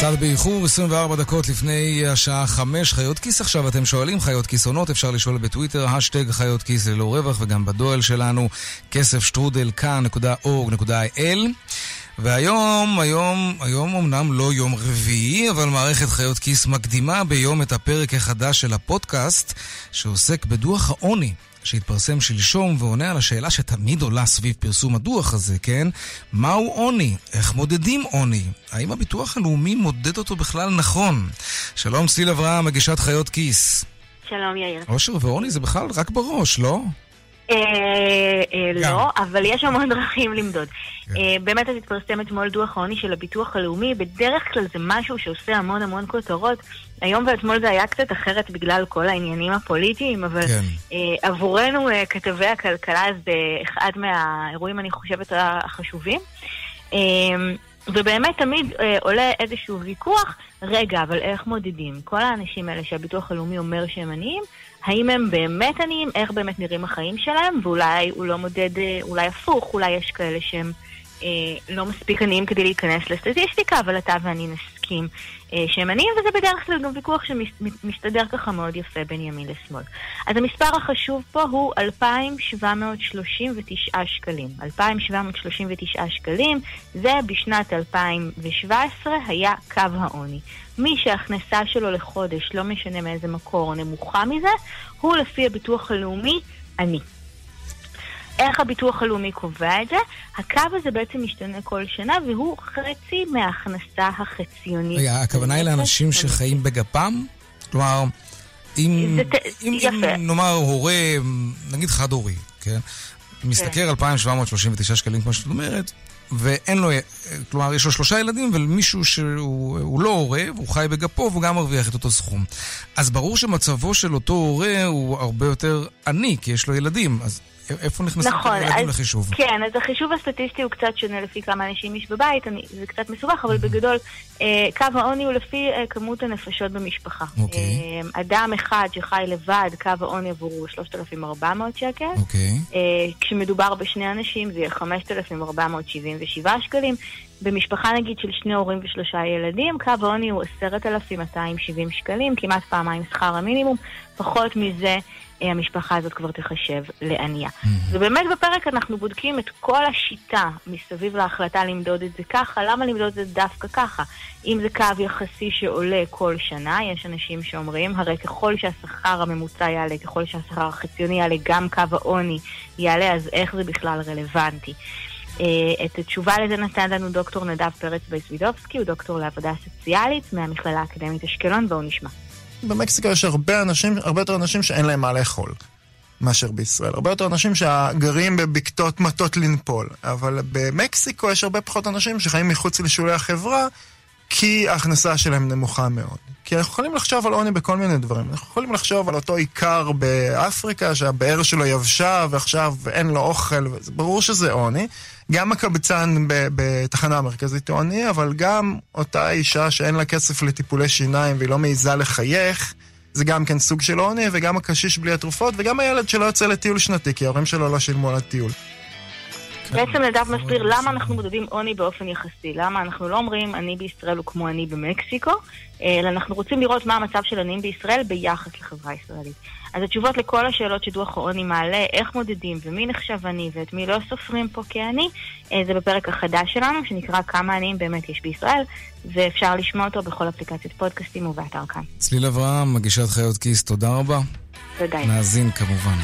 קצת באיחור, 24 דקות לפני השעה 5, חיות כיס עכשיו, אתם שואלים, חיות כיס עונות, אפשר לשאול בטוויטר, האשטאג חיות כיס ללא רווח, וגם בדואל שלנו, כסף שטרודל כאן.org.il. והיום, היום, היום אמנם לא יום רביעי, אבל מערכת חיות כיס מקדימה ביום את הפרק החדש של הפודקאסט, שעוסק בדוח העוני. שהתפרסם שלשום ועונה על השאלה שתמיד עולה סביב פרסום הדוח הזה, כן? מהו עוני? איך מודדים עוני? האם הביטוח הלאומי מודד אותו בכלל נכון? שלום סיל אברהם, מגישת חיות כיס. שלום יאיר. אושר ועוני זה בכלל רק בראש, לא? אה, אה, לא, אבל יש המון דרכים למדוד. כן. אה, באמת אז התפרסם אתמול דוח העוני של הביטוח הלאומי, בדרך כלל זה משהו שעושה המון המון כותרות. היום ואתמול זה היה קצת אחרת בגלל כל העניינים הפוליטיים, אבל כן. עבורנו, כתבי הכלכלה, זה אחד מהאירועים, אני חושבת, החשובים. ובאמת תמיד אה, עולה איזשהו ויכוח, רגע, אבל איך מודדים? כל האנשים האלה שהביטוח הלאומי אומר שהם עניים, האם הם באמת עניים? איך באמת נראים החיים שלהם? ואולי הוא לא מודד, אה, אולי הפוך, אולי יש כאלה שהם אה, לא מספיק עניים כדי להיכנס לסטטיסטיקה, אבל אתה ואני נסכים אה, שהם עניים, וזה בדרך כלל גם ויכוח שמסתדר ככה מאוד יפה בין ימין לשמאל. אז המספר החשוב פה הוא 2,739 שקלים. 2,739 שקלים, זה בשנת 2017 היה קו העוני. מי שההכנסה שלו לחודש, לא משנה מאיזה מקור, נמוכה מזה, הוא לפי הביטוח הלאומי עני. איך הביטוח הלאומי קובע את זה? הקו הזה בעצם משתנה כל שנה, והוא חצי מההכנסה החציונית. רגע, הכוונה היא לאנשים שחיים בגפם? כלומר, אם, אם, אם נאמר הורה, נגיד חד-הורי, כן? משתכר 2,739 שקלים, כמו שאת אומרת, ואין לו, כלומר, יש לו שלושה ילדים, ומישהו שהוא לא הורה, והוא חי בגפו, והוא גם מרוויח את אותו סכום. אז ברור שמצבו של אותו הורה הוא הרבה יותר עני, כי יש לו ילדים. אז איפה נכנסים נכון, ילדים לחישוב? כן, אז החישוב הסטטיסטי הוא קצת שונה לפי כמה אנשים יש בבית, אני, זה קצת מסובך, אבל בגדול, אה, קו העוני הוא לפי אה, כמות הנפשות במשפחה. אוקיי. אה, אדם אחד שחי לבד, קו העוני עבורו הוא 3,400 שקל. אוקיי. אה, כשמדובר בשני אנשים זה יהיה 5,477 שקלים. במשפחה נגיד של שני הורים ושלושה ילדים, קו העוני הוא 10,270 שקלים, כמעט פעמיים שכר המינימום. פחות מזה המשפחה הזאת כבר תחשב לענייה. Mm-hmm. ובאמת בפרק אנחנו בודקים את כל השיטה מסביב להחלטה למדוד את זה ככה, למה למדוד את זה דווקא ככה? אם זה קו יחסי שעולה כל שנה, יש אנשים שאומרים, הרי ככל שהשכר הממוצע יעלה, ככל שהשכר החציוני יעלה, גם קו העוני יעלה, אז איך זה בכלל רלוונטי? אה, את התשובה לזה נתן לנו דוקטור נדב פרץ בייסווידובסקי, הוא דוקטור לעבודה סוציאלית מהמכללה האקדמית אשקלון, בואו נשמע. במקסיקו יש הרבה אנשים, הרבה יותר אנשים שאין להם מה לאכול. מאשר בישראל. הרבה יותר אנשים שגרים בבקתות מטות לנפול. אבל במקסיקו יש הרבה פחות אנשים שחיים מחוץ לשולי החברה, כי ההכנסה שלהם נמוכה מאוד. כי אנחנו יכולים לחשוב על עוני בכל מיני דברים. אנחנו יכולים לחשוב על אותו עיקר באפריקה, שהבאר שלו יבשה ועכשיו אין לו אוכל, ברור שזה עוני. גם הקבצן בתחנה המרכזית הוא עוני, אבל גם אותה אישה שאין לה כסף לטיפולי שיניים והיא לא מעיזה לחייך, זה גם כן סוג של עוני, וגם הקשיש בלי התרופות, וגם הילד שלא יוצא לטיול שנתי, כי ההורים שלו לא שילמו על הטיול. בעצם נדב מסביר למה אנחנו מודדים עוני באופן יחסי. למה אנחנו לא אומרים אני בישראל הוא כמו אני במקסיקו, אלא אנחנו רוצים לראות מה המצב של עניים בישראל ביחס לחברה הישראלית. אז התשובות לכל השאלות שדוח העוני מעלה, איך מודדים ומי נחשב עני ואת מי לא סופרים פה כעני, אה, זה בפרק החדש שלנו, שנקרא כמה עניים באמת יש בישראל, ואפשר לשמוע אותו בכל אפליקציות פודקאסטים ובאתר כאן. צליל אברהם, מגישת חיות כיס, תודה רבה. תודה. נאזין כמובן.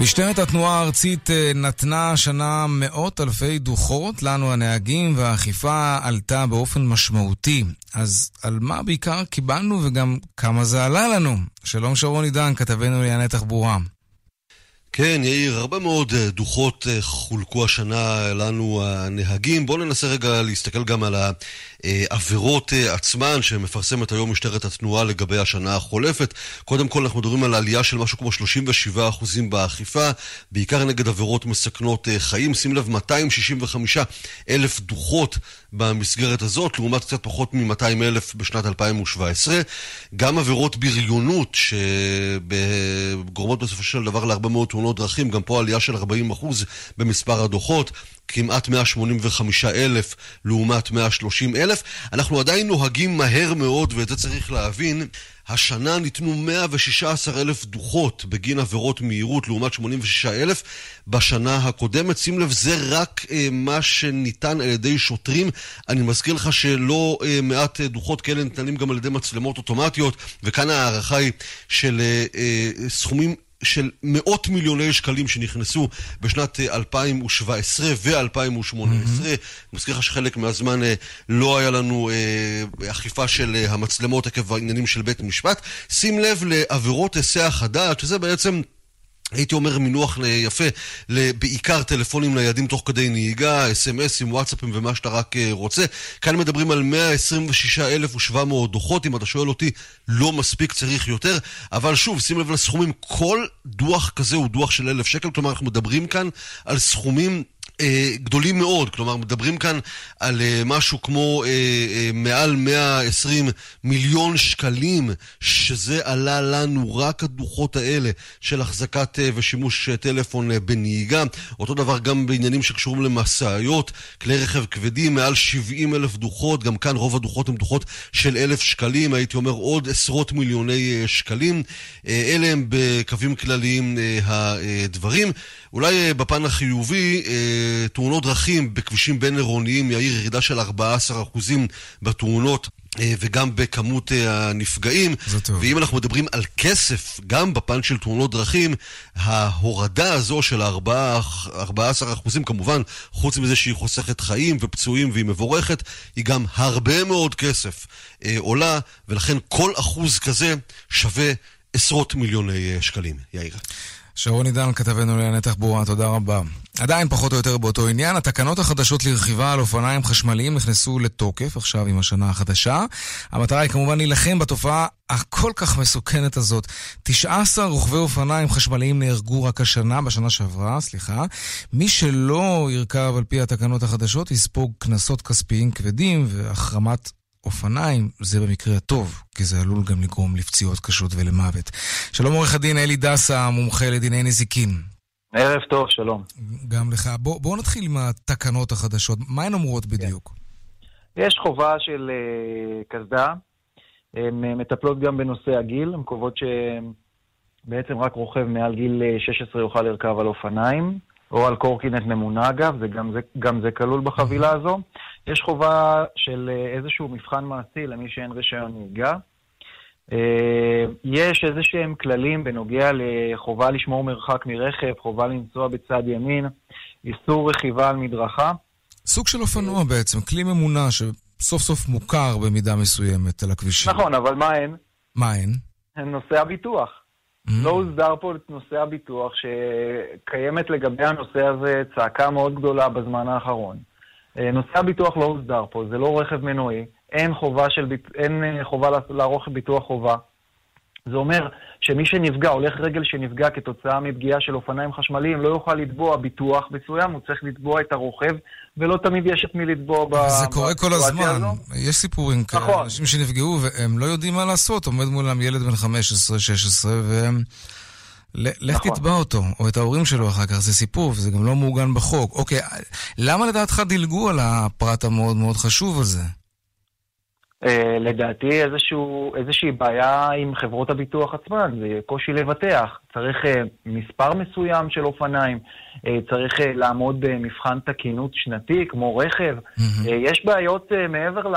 משטרת התנועה הארצית אה, נתנה השנה מאות אלפי דוחות לנו הנהגים והאכיפה עלתה באופן משמעותי. אז על מה בעיקר קיבלנו וגם כמה זה עלה לנו? שלום שרון עידן, כתבנו לענייני תחבורה. כן, יאיר, הרבה מאוד אה, דוחות אה, חולקו השנה לנו הנהגים. בואו ננסה רגע להסתכל גם על העבירות אה, עצמן שמפרסמת היום משטרת התנועה לגבי השנה החולפת. קודם כל אנחנו מדברים על עלייה של משהו כמו 37% באכיפה, בעיקר נגד עבירות מסכנות חיים. שים לב, 265 אלף דוחות במסגרת הזאת, לעומת קצת פחות מ-200 אלף בשנת 2017. גם עבירות בריונות שגורמות בסופו של דבר להרבה מאוד תאונות דרכים, גם פה עלייה של 40% במספר הדוחות. כמעט 185 אלף לעומת 130 אלף. אנחנו עדיין נוהגים מהר מאוד, ואת זה צריך להבין. השנה ניתנו 116 אלף דוחות בגין עבירות מהירות לעומת 86 אלף בשנה הקודמת. שים לב, זה רק אה, מה שניתן על ידי שוטרים. אני מזכיר לך שלא אה, מעט אה, דוחות כאלה ניתנים גם על ידי מצלמות אוטומטיות, וכאן ההערכה היא של אה, אה, סכומים של מאות מיליוני שקלים שנכנסו בשנת 2017 ו-2018. Mm-hmm. מזכיר לך שחלק מהזמן אה, לא היה לנו אה, אכיפה של אה, המצלמות עקב העניינים של בית משפט. שים לב לעבירות היסח הדעת, שזה בעצם... הייתי אומר מינוח יפה, בעיקר טלפונים ניידים תוך כדי נהיגה, אס.אם.אסים, וואטסאפים ומה שאתה רק אה, רוצה. כאן מדברים על 126,700 דוחות, אם אתה שואל אותי, לא מספיק, צריך יותר. אבל שוב, שים לב לסכומים, כל דוח כזה הוא דוח של אלף שקל, כלומר אנחנו מדברים כאן על סכומים גדולים מאוד, כלומר מדברים כאן על אה, משהו כמו אה, מעל 120 מיליון שקלים, שזה עלה לנו רק הדוחות האלה של החזקת ושימוש טלפון בנהיגה. אותו דבר גם בעניינים שקשורים למשאיות, כלי רכב כבדים, מעל 70 אלף דוחות, גם כאן רוב הדוחות הם דוחות של אלף שקלים, הייתי אומר עוד עשרות מיליוני שקלים. אלה הם בקווים כלליים הדברים. אולי בפן החיובי, תאונות דרכים בכבישים בין-עירוניים, יאיר, ירידה של 14% בתאונות. אה, וגם בכמות אה, הנפגעים. ואם אנחנו מדברים על כסף, גם בפן של תאונות דרכים, ההורדה הזו של 4, 14 אחוזים, כמובן, חוץ מזה שהיא חוסכת חיים ופצועים והיא מבורכת, היא גם הרבה מאוד כסף אה, עולה, ולכן כל אחוז כזה שווה עשרות מיליוני אה, שקלים. יאיר. שרון עידן, כתבנו לענייני תחבורה, תודה רבה. עדיין פחות או יותר באותו עניין, התקנות החדשות לרכיבה על אופניים חשמליים נכנסו לתוקף עכשיו עם השנה החדשה. המטרה היא כמובן להילחם בתופעה הכל כך מסוכנת הזאת. 19 רוכבי אופניים חשמליים נהרגו רק השנה, בשנה שעברה, סליחה. מי שלא ירכב על פי התקנות החדשות יספוג קנסות כספיים כבדים והחרמת אופניים זה במקרה הטוב, כי זה עלול גם לגרום לפציעות קשות ולמוות. שלום עורך הדין אלי דסה, מומחה לדיני נזיקין. ערב טוב, שלום. גם לך. בואו בוא נתחיל עם התקנות החדשות. מה הן אומרות בדיוק? כן. יש חובה של uh, קסדה. הן uh, מטפלות גם בנושא הגיל. הן קובעות שבעצם רק רוכב מעל גיל 16 אה, יוכל לרכב על אופניים, או על קורקינט ממונע אגב, זה גם, זה, גם זה כלול בחבילה הזו. יש חובה של אה, איזשהו מבחן מעשי למי שאין רישיון נהיגה. אה, יש איזה שהם כללים בנוגע לחובה לשמור מרחק מרכב, חובה לנסוע בצד ימין, איסור רכיבה על מדרכה. סוג של אופנוע בעצם, כלי ממונע שסוף סוף מוכר במידה מסוימת על הכבישים. נכון, אבל מה אין? מה אין? נושא הביטוח. Mm. לא הוסדר פה את נושא הביטוח, שקיימת לגבי הנושא הזה צעקה מאוד גדולה בזמן האחרון. אה, נושא הביטוח לא הוסדר פה, זה לא רכב מנועי, אין חובה, של, אין אה, חובה לערוך ביטוח חובה. זה אומר שמי שנפגע, הולך רגל שנפגע כתוצאה מפגיעה של אופניים חשמליים, לא יוכל לתבוע ביטוח מסוים, הוא צריך לתבוע את הרוכב, ולא תמיד יש את מי לתבוע ב... זה קורה כל הזמן. הזו. יש סיפורים כאלה, נכון. אנשים שנפגעו והם לא יודעים מה לעשות, עומד מולם ילד בן 15-16, והם... לך נכון. תתבע אותו, או את ההורים שלו אחר כך, זה סיפור, וזה גם לא מעוגן בחוק. אוקיי, למה לדעתך דילגו על הפרט המאוד מאוד חשוב הזה? Uh, לדעתי איזשהו, איזושהי בעיה עם חברות הביטוח עצמן, זה קושי לבטח. צריך uh, מספר מסוים של אופניים, uh, צריך uh, לעמוד במבחן תקינות שנתי, כמו רכב. Mm-hmm. Uh, יש בעיות uh, מעבר ל,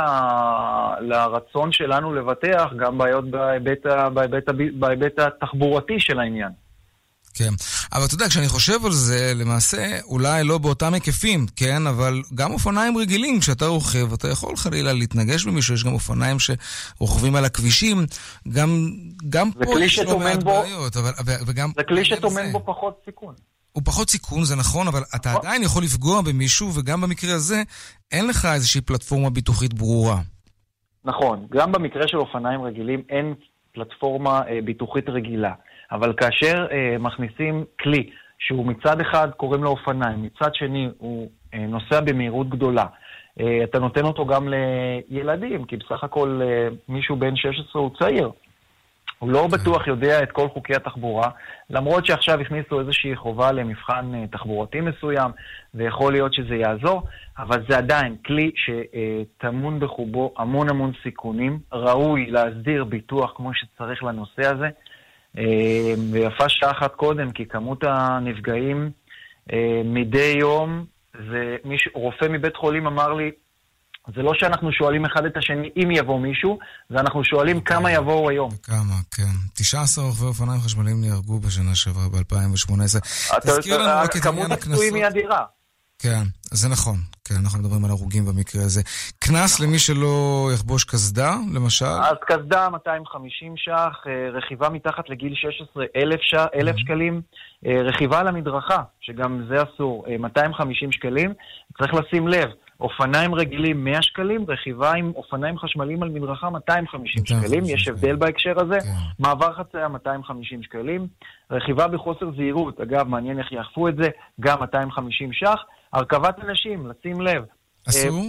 לרצון שלנו לבטח, גם בעיות בהיבט, בהיבט, בהיבט התחבורתי של העניין. כן, אבל אתה יודע, כשאני חושב על זה, למעשה, אולי לא באותם היקפים, כן? אבל גם אופניים רגילים, כשאתה רוכב, אתה יכול חלילה להתנגש במישהו, יש גם אופניים שרוכבים על הכבישים, גם, גם פה יש לא מעט בו, בעיות, אבל, וגם... זה כלי שטומן בו פחות סיכון. הוא פחות סיכון, זה נכון, אבל אתה נכון. עדיין יכול לפגוע במישהו, וגם במקרה הזה, אין לך איזושהי פלטפורמה ביטוחית ברורה. נכון, גם במקרה של אופניים רגילים אין פלטפורמה אה, ביטוחית רגילה. אבל כאשר אה, מכניסים כלי שהוא מצד אחד קוראים לו אופניים, מצד שני הוא אה, נוסע במהירות גדולה, אה, אתה נותן אותו גם לילדים, כי בסך הכל אה, מישהו בן 16 הוא צעיר. הוא לא בטוח יודע את כל חוקי התחבורה, למרות שעכשיו הכניסו איזושהי חובה למבחן אה, תחבורתי מסוים, ויכול להיות שזה יעזור, אבל זה עדיין כלי שטמון בחובו המון המון סיכונים. ראוי להסדיר ביטוח כמו שצריך לנושא הזה. אה, ויפה שעה אחת קודם, כי כמות הנפגעים אה, מדי יום, זה מישהו, רופא מבית חולים אמר לי, זה לא שאנחנו שואלים אחד את השני אם יבוא מישהו, זה אנחנו שואלים okay. כמה יבואו היום. כמה, כן. 19 רוכבי אופניים חשמליים נהרגו בשנה שעברה ב-2018. תזכיר לנו רק את עניין הקנסות. כמות הפצועים היא אדירה. כן, זה נכון. כן, אנחנו מדברים על הרוגים במקרה הזה. קנס למי שלא יכבוש קסדה, למשל? אז קסדה 250 ש"ח, אה, רכיבה מתחת לגיל 16, 1,000 ש... mm-hmm. שקלים, אה, רכיבה על המדרכה, שגם זה אסור, 250 אה, שקלים. צריך לשים לב, אופניים רגילים 100 שקלים, רכיבה עם אופניים חשמליים על מדרכה 250 שקלים, יש הבדל בהקשר הזה. כן. מעבר חצייה 250 שקלים. רכיבה בחוסר זהירות, אגב, מעניין איך יאכפו את זה, גם 250 ש"ח. הרכבת אנשים, לשים לב. אסור?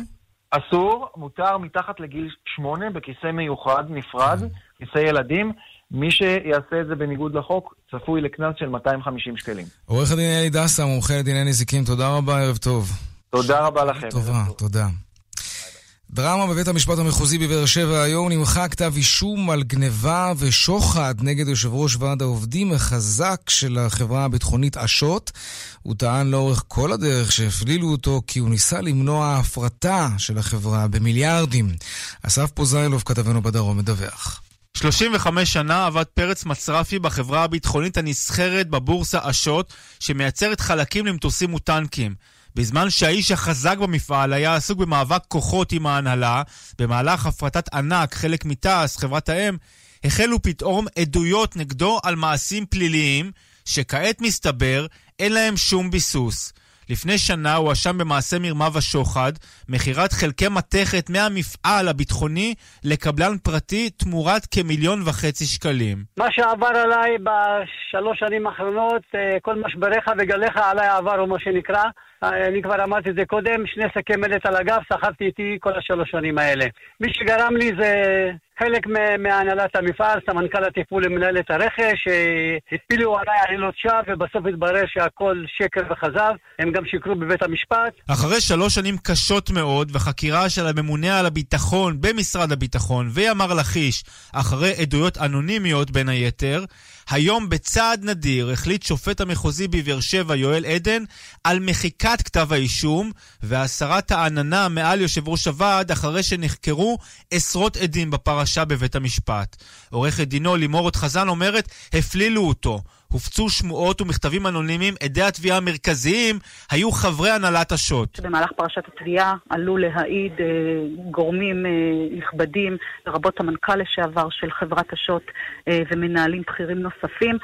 אה, אסור, מותר מתחת לגיל שמונה בכיסא מיוחד, נפרד, כן. כיסא ילדים. מי שיעשה את זה בניגוד לחוק, צפוי לקנס של 250 שקלים. עורך הדין אלי דסה, מומחה לדיני נזיקים, תודה רבה, ערב טוב. תודה רבה לכם. טובה, תודה. דרמה בבית המשפט המחוזי בבאר שבע היום נמחק כתב אישום על גניבה ושוחד נגד יושב ראש ועד העובדים החזק של החברה הביטחונית אשות. הוא טען לאורך כל הדרך שהפלילו אותו כי הוא ניסה למנוע הפרטה של החברה במיליארדים. אסף פוזיילוב, כתבנו בדרום, מדווח. 35 שנה עבד פרץ מצרפי בחברה הביטחונית הנסחרת בבורסה אשות, שמייצרת חלקים למטוסים וטנקים. בזמן שהאיש החזק במפעל היה עסוק במאבק כוחות עם ההנהלה, במהלך הפרטת ענק, חלק מתעש, חברת האם, החלו פתאום עדויות נגדו על מעשים פליליים שכעת מסתבר אין להם שום ביסוס. לפני שנה הואשם במעשה מרמה ושוחד, מכירת חלקי מתכת מהמפעל הביטחוני לקבלן פרטי תמורת כמיליון וחצי שקלים. מה שעבר עליי בשלוש שנים האחרונות, אה, כל משבריך וגליך עליי עברו, מה שנקרא. אה, אני כבר אמרתי את זה קודם, שני שקי מלט על הגב, סחבתי איתי כל השלוש שנים האלה. מי שגרם לי זה חלק מהנהלת המפעל, סמנכ"ל הטיפול למנהלת הרכש, הפילו עליי עלילות שווא ובסוף התברר שהכל שקר וכזב, הם גם שיקרו בבית המשפט. אחרי שלוש שנים קשות מאוד וחקירה של הממונה על הביטחון במשרד הביטחון וימ"ר לכיש, אחרי עדויות אנונימיות בין היתר, היום בצעד נדיר החליט שופט המחוזי בבאר שבע יואל עדן על מחיקת כתב האישום והסרת העננה מעל יושב ראש הוועד אחרי שנחקרו עשרות עדים בפרשה בבית המשפט. עורכת דינו לימור עוד חזן אומרת, הפלילו אותו. הופצו שמועות ומכתבים אנונימיים, עדי התביעה המרכזיים היו חברי הנהלת השו"ת. במהלך פרשת התביעה עלו להעיד אה, גורמים אה, נכבדים, לרבות המנכ"ל לשעבר של חברת השו"ת אה, ומנהלים בכירים נוספים,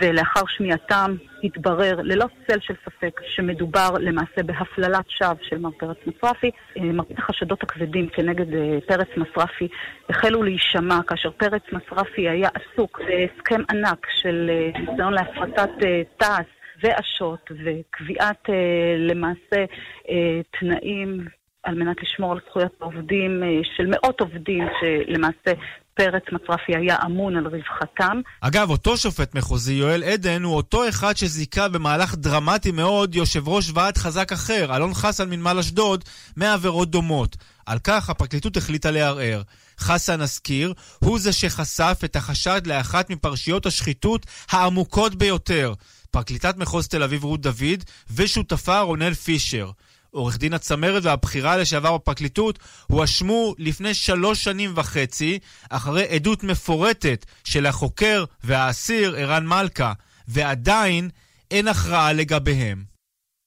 ולאחר שמיעתם התברר ללא צל של ספק שמדובר למעשה בהפללת שווא של מר פרץ מצרפי. אה, מרבית החשדות הכבדים כנגד אה, פרץ מצרפי החלו להישמע כאשר פרץ מצרפי היה עסוק בהסכם ענק של אה, ניסיון להפרטת תעש ואשות וקביעת למעשה תנאים על מנת לשמור על זכויות העובדים של מאות עובדים שלמעשה פרץ מצרפי היה אמון על רווחתם. אגב, אותו שופט מחוזי, יואל עדן, הוא אותו אחד שזיכה במהלך דרמטי מאוד יושב ראש ועד חזק אחר, אלון חסן מנמל אשדוד, מעבירות דומות. על כך הפרקליטות החליטה לערער. חסן, נזכיר, הוא זה שחשף את החשד לאחת מפרשיות השחיתות העמוקות ביותר. פרקליטת מחוז תל אביב רות דוד ושותפה רונל פישר. עורך דין הצמרת והבחירה לשעבר בפרקליטות הואשמו לפני שלוש שנים וחצי אחרי עדות מפורטת של החוקר והאסיר ערן מלכה, ועדיין אין הכרעה לגביהם.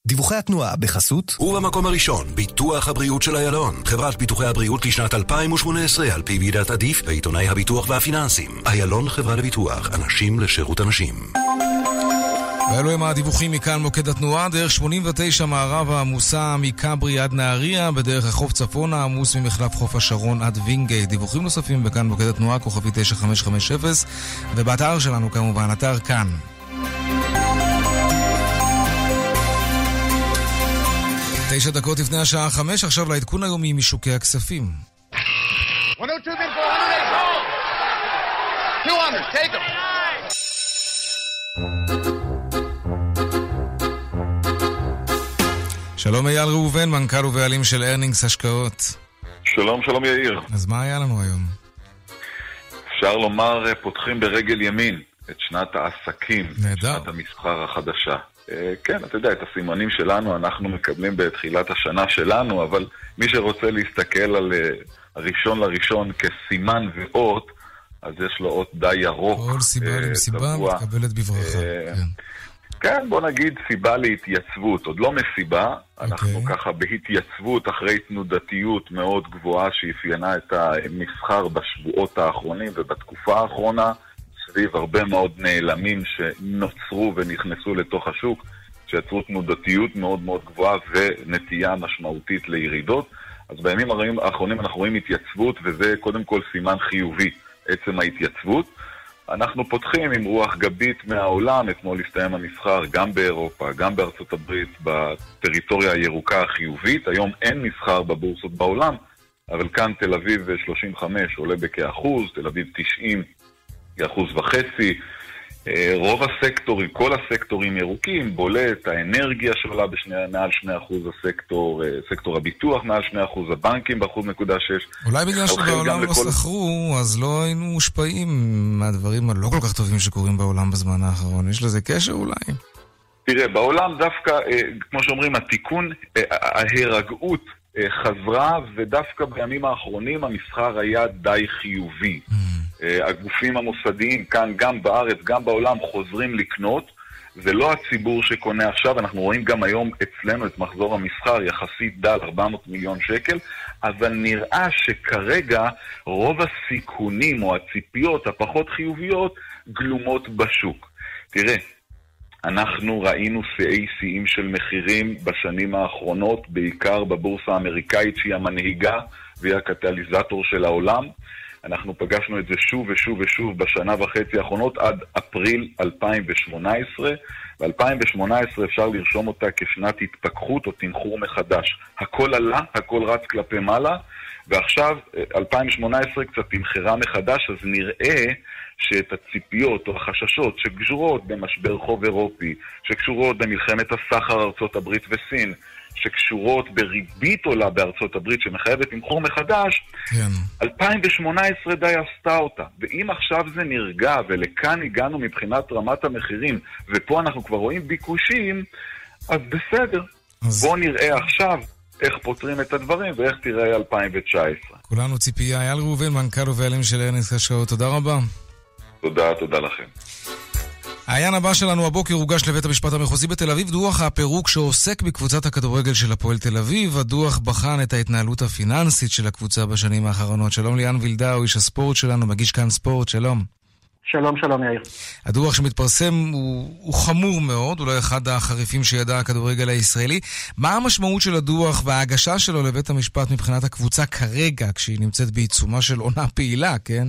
דיווחי התנועה בחסות ובמקום הראשון, ביטוח הבריאות של איילון. חברת ביטוחי הבריאות לשנת 2018 על פי ועידת עדיף ועיתונאי הביטוח והפיננסים. איילון חברה לביטוח, אנשים לשירות אנשים ואלו הם הדיווחים מכאן מוקד התנועה, דרך 89 מערבה עמוסה מכברי עד נהריה, בדרך החוף צפונה עמוס ממחלף חוף השרון עד וינגייט. דיווחים נוספים בכאן מוקד התנועה, כוכבי 9550, ובאתר שלנו כמובן, אתר כאן. תשע דקות לפני השעה חמש, עכשיו לעדכון היומי משוקי הכספים. 102, 200, take them. שלום אייל ראובן, מנכ"ל ובעלים של ארנינגס השקעות. שלום, שלום יאיר. אז מה היה לנו היום? אפשר לומר, אה, פותחים ברגל ימין את שנת העסקים, נהדר. שנת המסחר החדשה. אה, כן, אתה יודע, את הסימנים שלנו אנחנו מקבלים בתחילת השנה שלנו, אבל מי שרוצה להסתכל על אה, הראשון לראשון כסימן ואות, אז יש לו אות די ירוק. כל סיבה למסיבה מתקבלת בברכה. כן. כן, בוא נגיד סיבה להתייצבות, עוד לא מסיבה, okay. אנחנו אוקיי. ככה בהתייצבות אחרי תנודתיות מאוד גבוהה שאפיינה את המסחר בשבועות האחרונים ובתקופה האחרונה, סביב הרבה מאוד נעלמים שנוצרו ונכנסו לתוך השוק, שיצרו תנודתיות מאוד מאוד גבוהה ונטייה משמעותית לירידות. אז בימים האחרונים אנחנו רואים התייצבות, וזה קודם כל סימן חיובי, עצם ההתייצבות. אנחנו פותחים עם רוח גבית מהעולם, אתמול הסתיים המסחר גם באירופה, גם בארצות הברית, בטריטוריה הירוקה החיובית. היום אין מסחר בבורסות בעולם, אבל כאן תל אביב 35 עולה בכאחוז, תל אביב 90 כאחוז וחצי. אה, רוב הסקטורים, כל הסקטורים ירוקים, בולט, האנרגיה שעולה בשני, מעל 2% הסקטור, אה, סקטור הביטוח מעל 2%, הבנקים ב-1.6%. אולי בגלל שבעולם לא לכל... סחרו, אז לא היינו מושפעים מהדברים הלא כל כך טובים שקורים בעולם בזמן האחרון. יש לזה קשר אולי? תראה, בעולם דווקא, אה, כמו שאומרים, התיקון, ההירגעות חזרה, ודווקא בימים האחרונים המסחר היה די חיובי. Mm. אה, הגופים המוסדיים כאן, גם בארץ, גם בעולם, חוזרים לקנות. זה לא הציבור שקונה עכשיו, אנחנו רואים גם היום אצלנו את מחזור המסחר יחסית דל, 400 מיליון שקל, אבל נראה שכרגע רוב הסיכונים או הציפיות הפחות חיוביות גלומות בשוק. תראה, אנחנו ראינו שיאי שיאים של מחירים בשנים האחרונות, בעיקר בבורסה האמריקאית שהיא המנהיגה והיא הקטליזטור של העולם. אנחנו פגשנו את זה שוב ושוב ושוב בשנה וחצי האחרונות עד אפריל 2018. ב-2018 אפשר לרשום אותה כשנת התפכחות או תמחור מחדש. הכל עלה, הכל רץ כלפי מעלה, ועכשיו 2018 קצת תמחרה מחדש, אז נראה שאת הציפיות או החששות שקשורות במשבר חוב אירופי, שקשורות במלחמת הסחר ארצות הברית וסין, שקשורות בריבית עולה בארצות הברית שמחייבת תמחור מחדש, כן. 2018 די עשתה אותה. ואם עכשיו זה נרגע ולכאן הגענו מבחינת רמת המחירים, ופה אנחנו כבר רואים ביקושים, אז בסדר. אז... בואו נראה עכשיו איך פותרים את הדברים ואיך תראה 2019. כולנו ציפייה. אייל ראובן, מנכ"ל ובעלים של ארנס השעות, תודה רבה. תודה, תודה לכם. העניין הבא שלנו הבוקר הוגש לבית המשפט המחוזי בתל אביב דוח הפירוק שעוסק בקבוצת הכדורגל של הפועל תל אביב. הדוח בחן את ההתנהלות הפיננסית של הקבוצה בשנים האחרונות. שלום ליאן וילדאו, איש הספורט שלנו, מגיש כאן ספורט, שלום. שלום, שלום יאיר. הדוח שמתפרסם הוא, הוא חמור מאוד, אולי אחד החריפים שידע הכדורגל הישראלי. מה המשמעות של הדוח וההגשה שלו לבית המשפט מבחינת הקבוצה כרגע, כשהיא נמצאת בעיצומה של עונה פעילה, כן?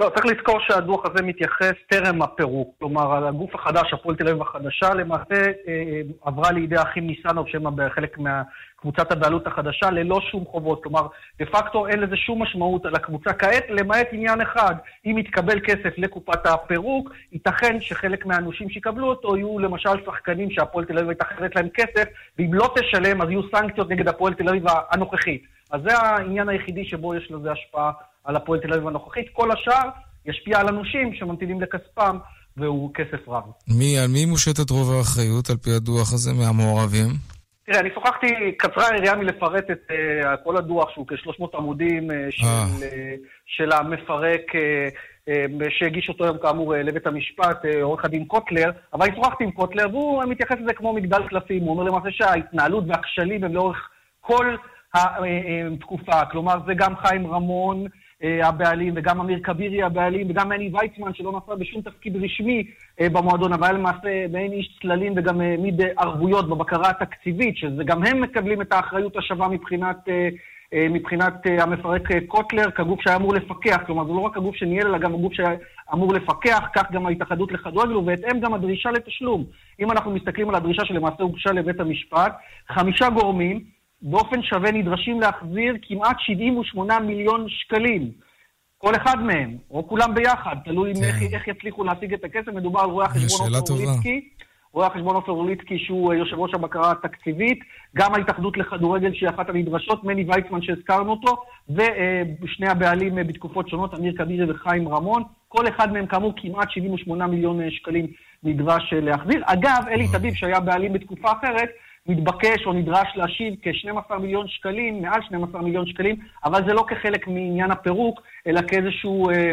לא, צריך לזכור שהדוח הזה מתייחס טרם הפירוק. כלומר, הגוף החדש, הפועל תל אביב החדשה, למעשה אה, אה, עברה לידי האחים ניסנוב, שהם חלק מקבוצת הבעלות החדשה, ללא שום חובות. כלומר, דה פקטו אין לזה שום משמעות על הקבוצה כעת, למעט עניין אחד. אם יתקבל כסף לקופת הפירוק, ייתכן שחלק מהאנושים שיקבלו אותו יהיו למשל שחקנים שהפועל תל אביב הייתה חייבת להם כסף, ואם לא תשלם, אז יהיו סנקציות נגד הפועל תל אביב הנוכחית. אז זה העניין היחידי שבו יש לזה השפעה על הפועל תל אביב הנוכחית. כל השאר ישפיע על הנושים שממתינים לכספם, והוא כסף רב. מי, על מי מושתת רוב האחריות על פי הדוח הזה מהמעורבים? תראה, אני שוחחתי, קצרה היריעה מלפרט את uh, כל הדוח, שהוא כ-300 עמודים uh, של, uh, של המפרק, uh, uh, שהגיש אותו היום כאמור uh, לבית המשפט, uh, עורך הדין קוטלר, אבל אני שוחחתי עם קוטלר, והוא מתייחס לזה כמו מגדל קלפים. הוא אומר למעשה שההתנהלות והכשלים הם לאורך כל התקופה. כלומר, זה גם חיים רמון, אה, הבעלים, וגם אמיר כבירי הבעלים, וגם מני ויצמן, שלא נפל בשום תפקיד רשמי אה, במועדון, אבל היה למעשה מעין איש צללים וגם העמיד אה, ערבויות בבקרה התקציבית, שזה גם הם מקבלים את האחריות השווה מבחינת... מבחינת המפרק קוטלר, כגוף שהיה אמור לפקח, כלומר זה לא רק הגוף שניהל, אלא גם הגוף שאמור לפקח, כך גם ההתאחדות לכדורגל, ובהתאם גם הדרישה לתשלום. אם אנחנו מסתכלים על הדרישה שלמעשה הוגשה לבית המשפט, חמישה גורמים, באופן שווה נדרשים להחזיר כמעט 78 מיליון שקלים. כל אחד מהם, או כולם ביחד, תלוי כן. איך, איך יצליחו להשיג את הכסף. מדובר על רואה החשבון עופר אורליצקי, רואה החשבון עופר אורליצקי שהוא אה, יושב ראש הבקרה התקציבית, גם ההתאחדות לכדורגל שהיא אחת הנדרשות, מני ויצמן שהזכרנו אותו, ושני אה, הבעלים אה, בתקופות שונות, אמיר כבירי וחיים רמון. כל אחד מהם כאמור כמעט 78 מיליון שקלים נדרש להחזיר. אגב, אלי טביב שהיה בעלים בתקופה אחרת, מתבקש או נדרש להשיב כ-12 מיליון שקלים, מעל 12 מיליון שקלים, אבל זה לא כחלק מעניין הפירוק, אלא כאיזשהו אה,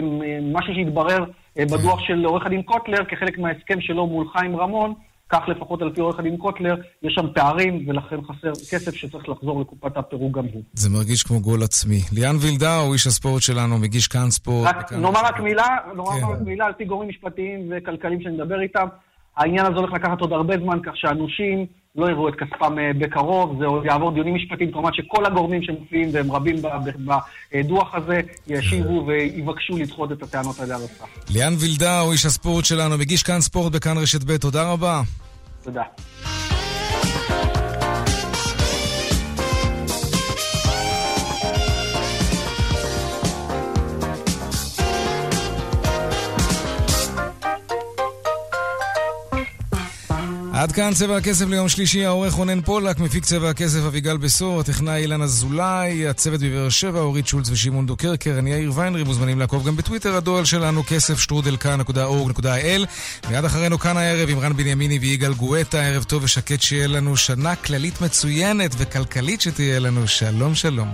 משהו שהתברר אה, בדוח של עורך הדין קוטלר, כחלק מההסכם שלו מול חיים רמון, כך לפחות על פי עורך הדין קוטלר, יש שם פערים, ולכן חסר כסף שצריך לחזור לקופת הפירוק גם הוא. זה מרגיש כמו גול עצמי. ליאן וילדאו, איש הספורט שלנו, מגיש כאן ספורט. רק, נאמר רק מילה, נאמר כן. רק מילה על פי גורמים משפטיים וכלכליים שאני מדבר איתם. העניין הזה הולך לקחת עוד הרבה זמן, כך שהנושים לא יראו את כספם אה, בקרוב, זה עוד יעבור דיונים משפטיים, כמובן שכל הגורמים שמופיעים, והם רבים בדוח הזה, ישיבו ויבקשו לדחות את הטענות האלה על הסף. ליאן וילדאו, איש הספורט שלנו, מגיש כאן ספורט בכאן רשת ב', תודה רבה. תודה. עד כאן צבע הכסף ליום שלישי, העורך רונן פולק, מפיק צבע הכסף אביגל בשור, הטכנאי אילן אזולאי, הצוות בבאר שבע, אורית שולץ ושמעון דוקרקר, אני יאיר ויינרי, מוזמנים לעקוב גם בטוויטר, הדואל שלנו כסף שטרודלקה.org.il מיד אחרינו כאן הערב עם רן בנימיני ויגאל גואטה, ערב טוב ושקט שיהיה לנו שנה כללית מצוינת וכלכלית שתהיה לנו, שלום שלום.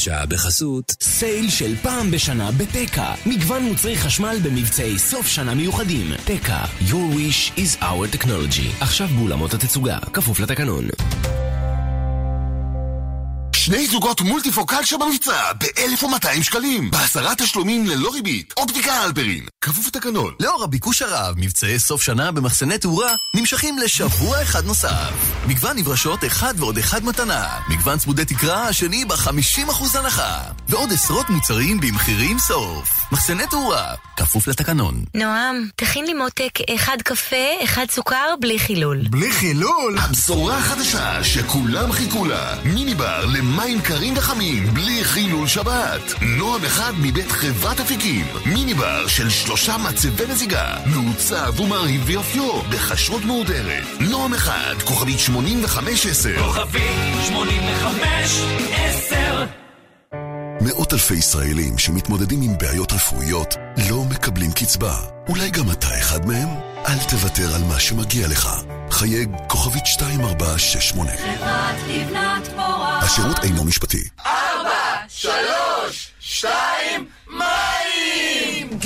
השעה בחסות סייל של פעם בשנה בתקה מגוון מוצרי חשמל במבצעי סוף שנה מיוחדים. תקה Your wish is our technology. עכשיו באולמות התצוגה כפוף לתקנון שני זוגות מולטיפוקל שבמבצע ב-1,200 שקלים. בעשרה תשלומים ללא ריבית. אופטיקה אלפרין. כפוף לתקנון. לאור הביקוש הרב, מבצעי סוף שנה במחסני תאורה נמשכים לשבוע אחד נוסף. מגוון נברשות אחד ועוד אחד מתנה. מגוון צמודי תקרה, השני ב-50% הנחה. ועוד עשרות מוצרים במחירים סוף. מחסני תאורה, כפוף לתקנון. נועם, תכין לי מותק אחד קפה, אחד סוכר, בלי חילול. בלי חילול? הבשורה החדשה שכולם חיכו לה. מיני בר למים קרים וחמים, בלי חילול שבת. נועם אחד מבית חברת אפיקים. מיני בר של שלושה מצבי נזיגה. מעוצב ומרהיב ויופיו, בכשרות מהודרת. נועם אחד, כוכבית 8510. כוכבית 8510 מאות אלפי ישראלים שמתמודדים עם בעיות רפואיות לא מקבלים קצבה. אולי גם אתה אחד מהם? אל תוותר על מה שמגיע לך. חייג כוכבית 2468. חברת לבנת פורן. השירות אינו משפטי. ארבע, שלוש, שתיים, מים!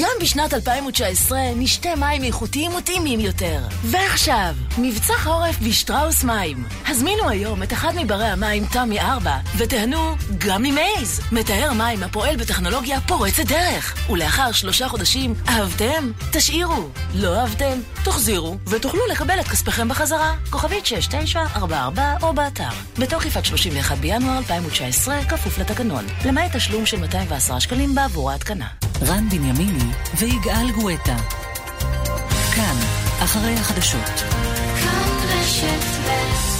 גם בשנת 2019 נשתה מים איכותיים וטעימים יותר. ועכשיו, מבצע חורף בשטראוס מים. הזמינו היום את אחד מברי המים תמי 4 ותיהנו גם ממייז, מטהר מים הפועל בטכנולוגיה פורצת דרך. ולאחר שלושה חודשים, אהבתם? תשאירו. לא אהבתם? תחזירו ותוכלו לקבל את כספיכם בחזרה. כוכבית 6944 או באתר. בתוקף עד 31 בינואר 2019, כפוף לתקנון. למעט תשלום של 210 שקלים בעבור ההתקנה. רן בנימיני ויגאל גואטה. כאן, אחרי החדשות. כאן רשת ב'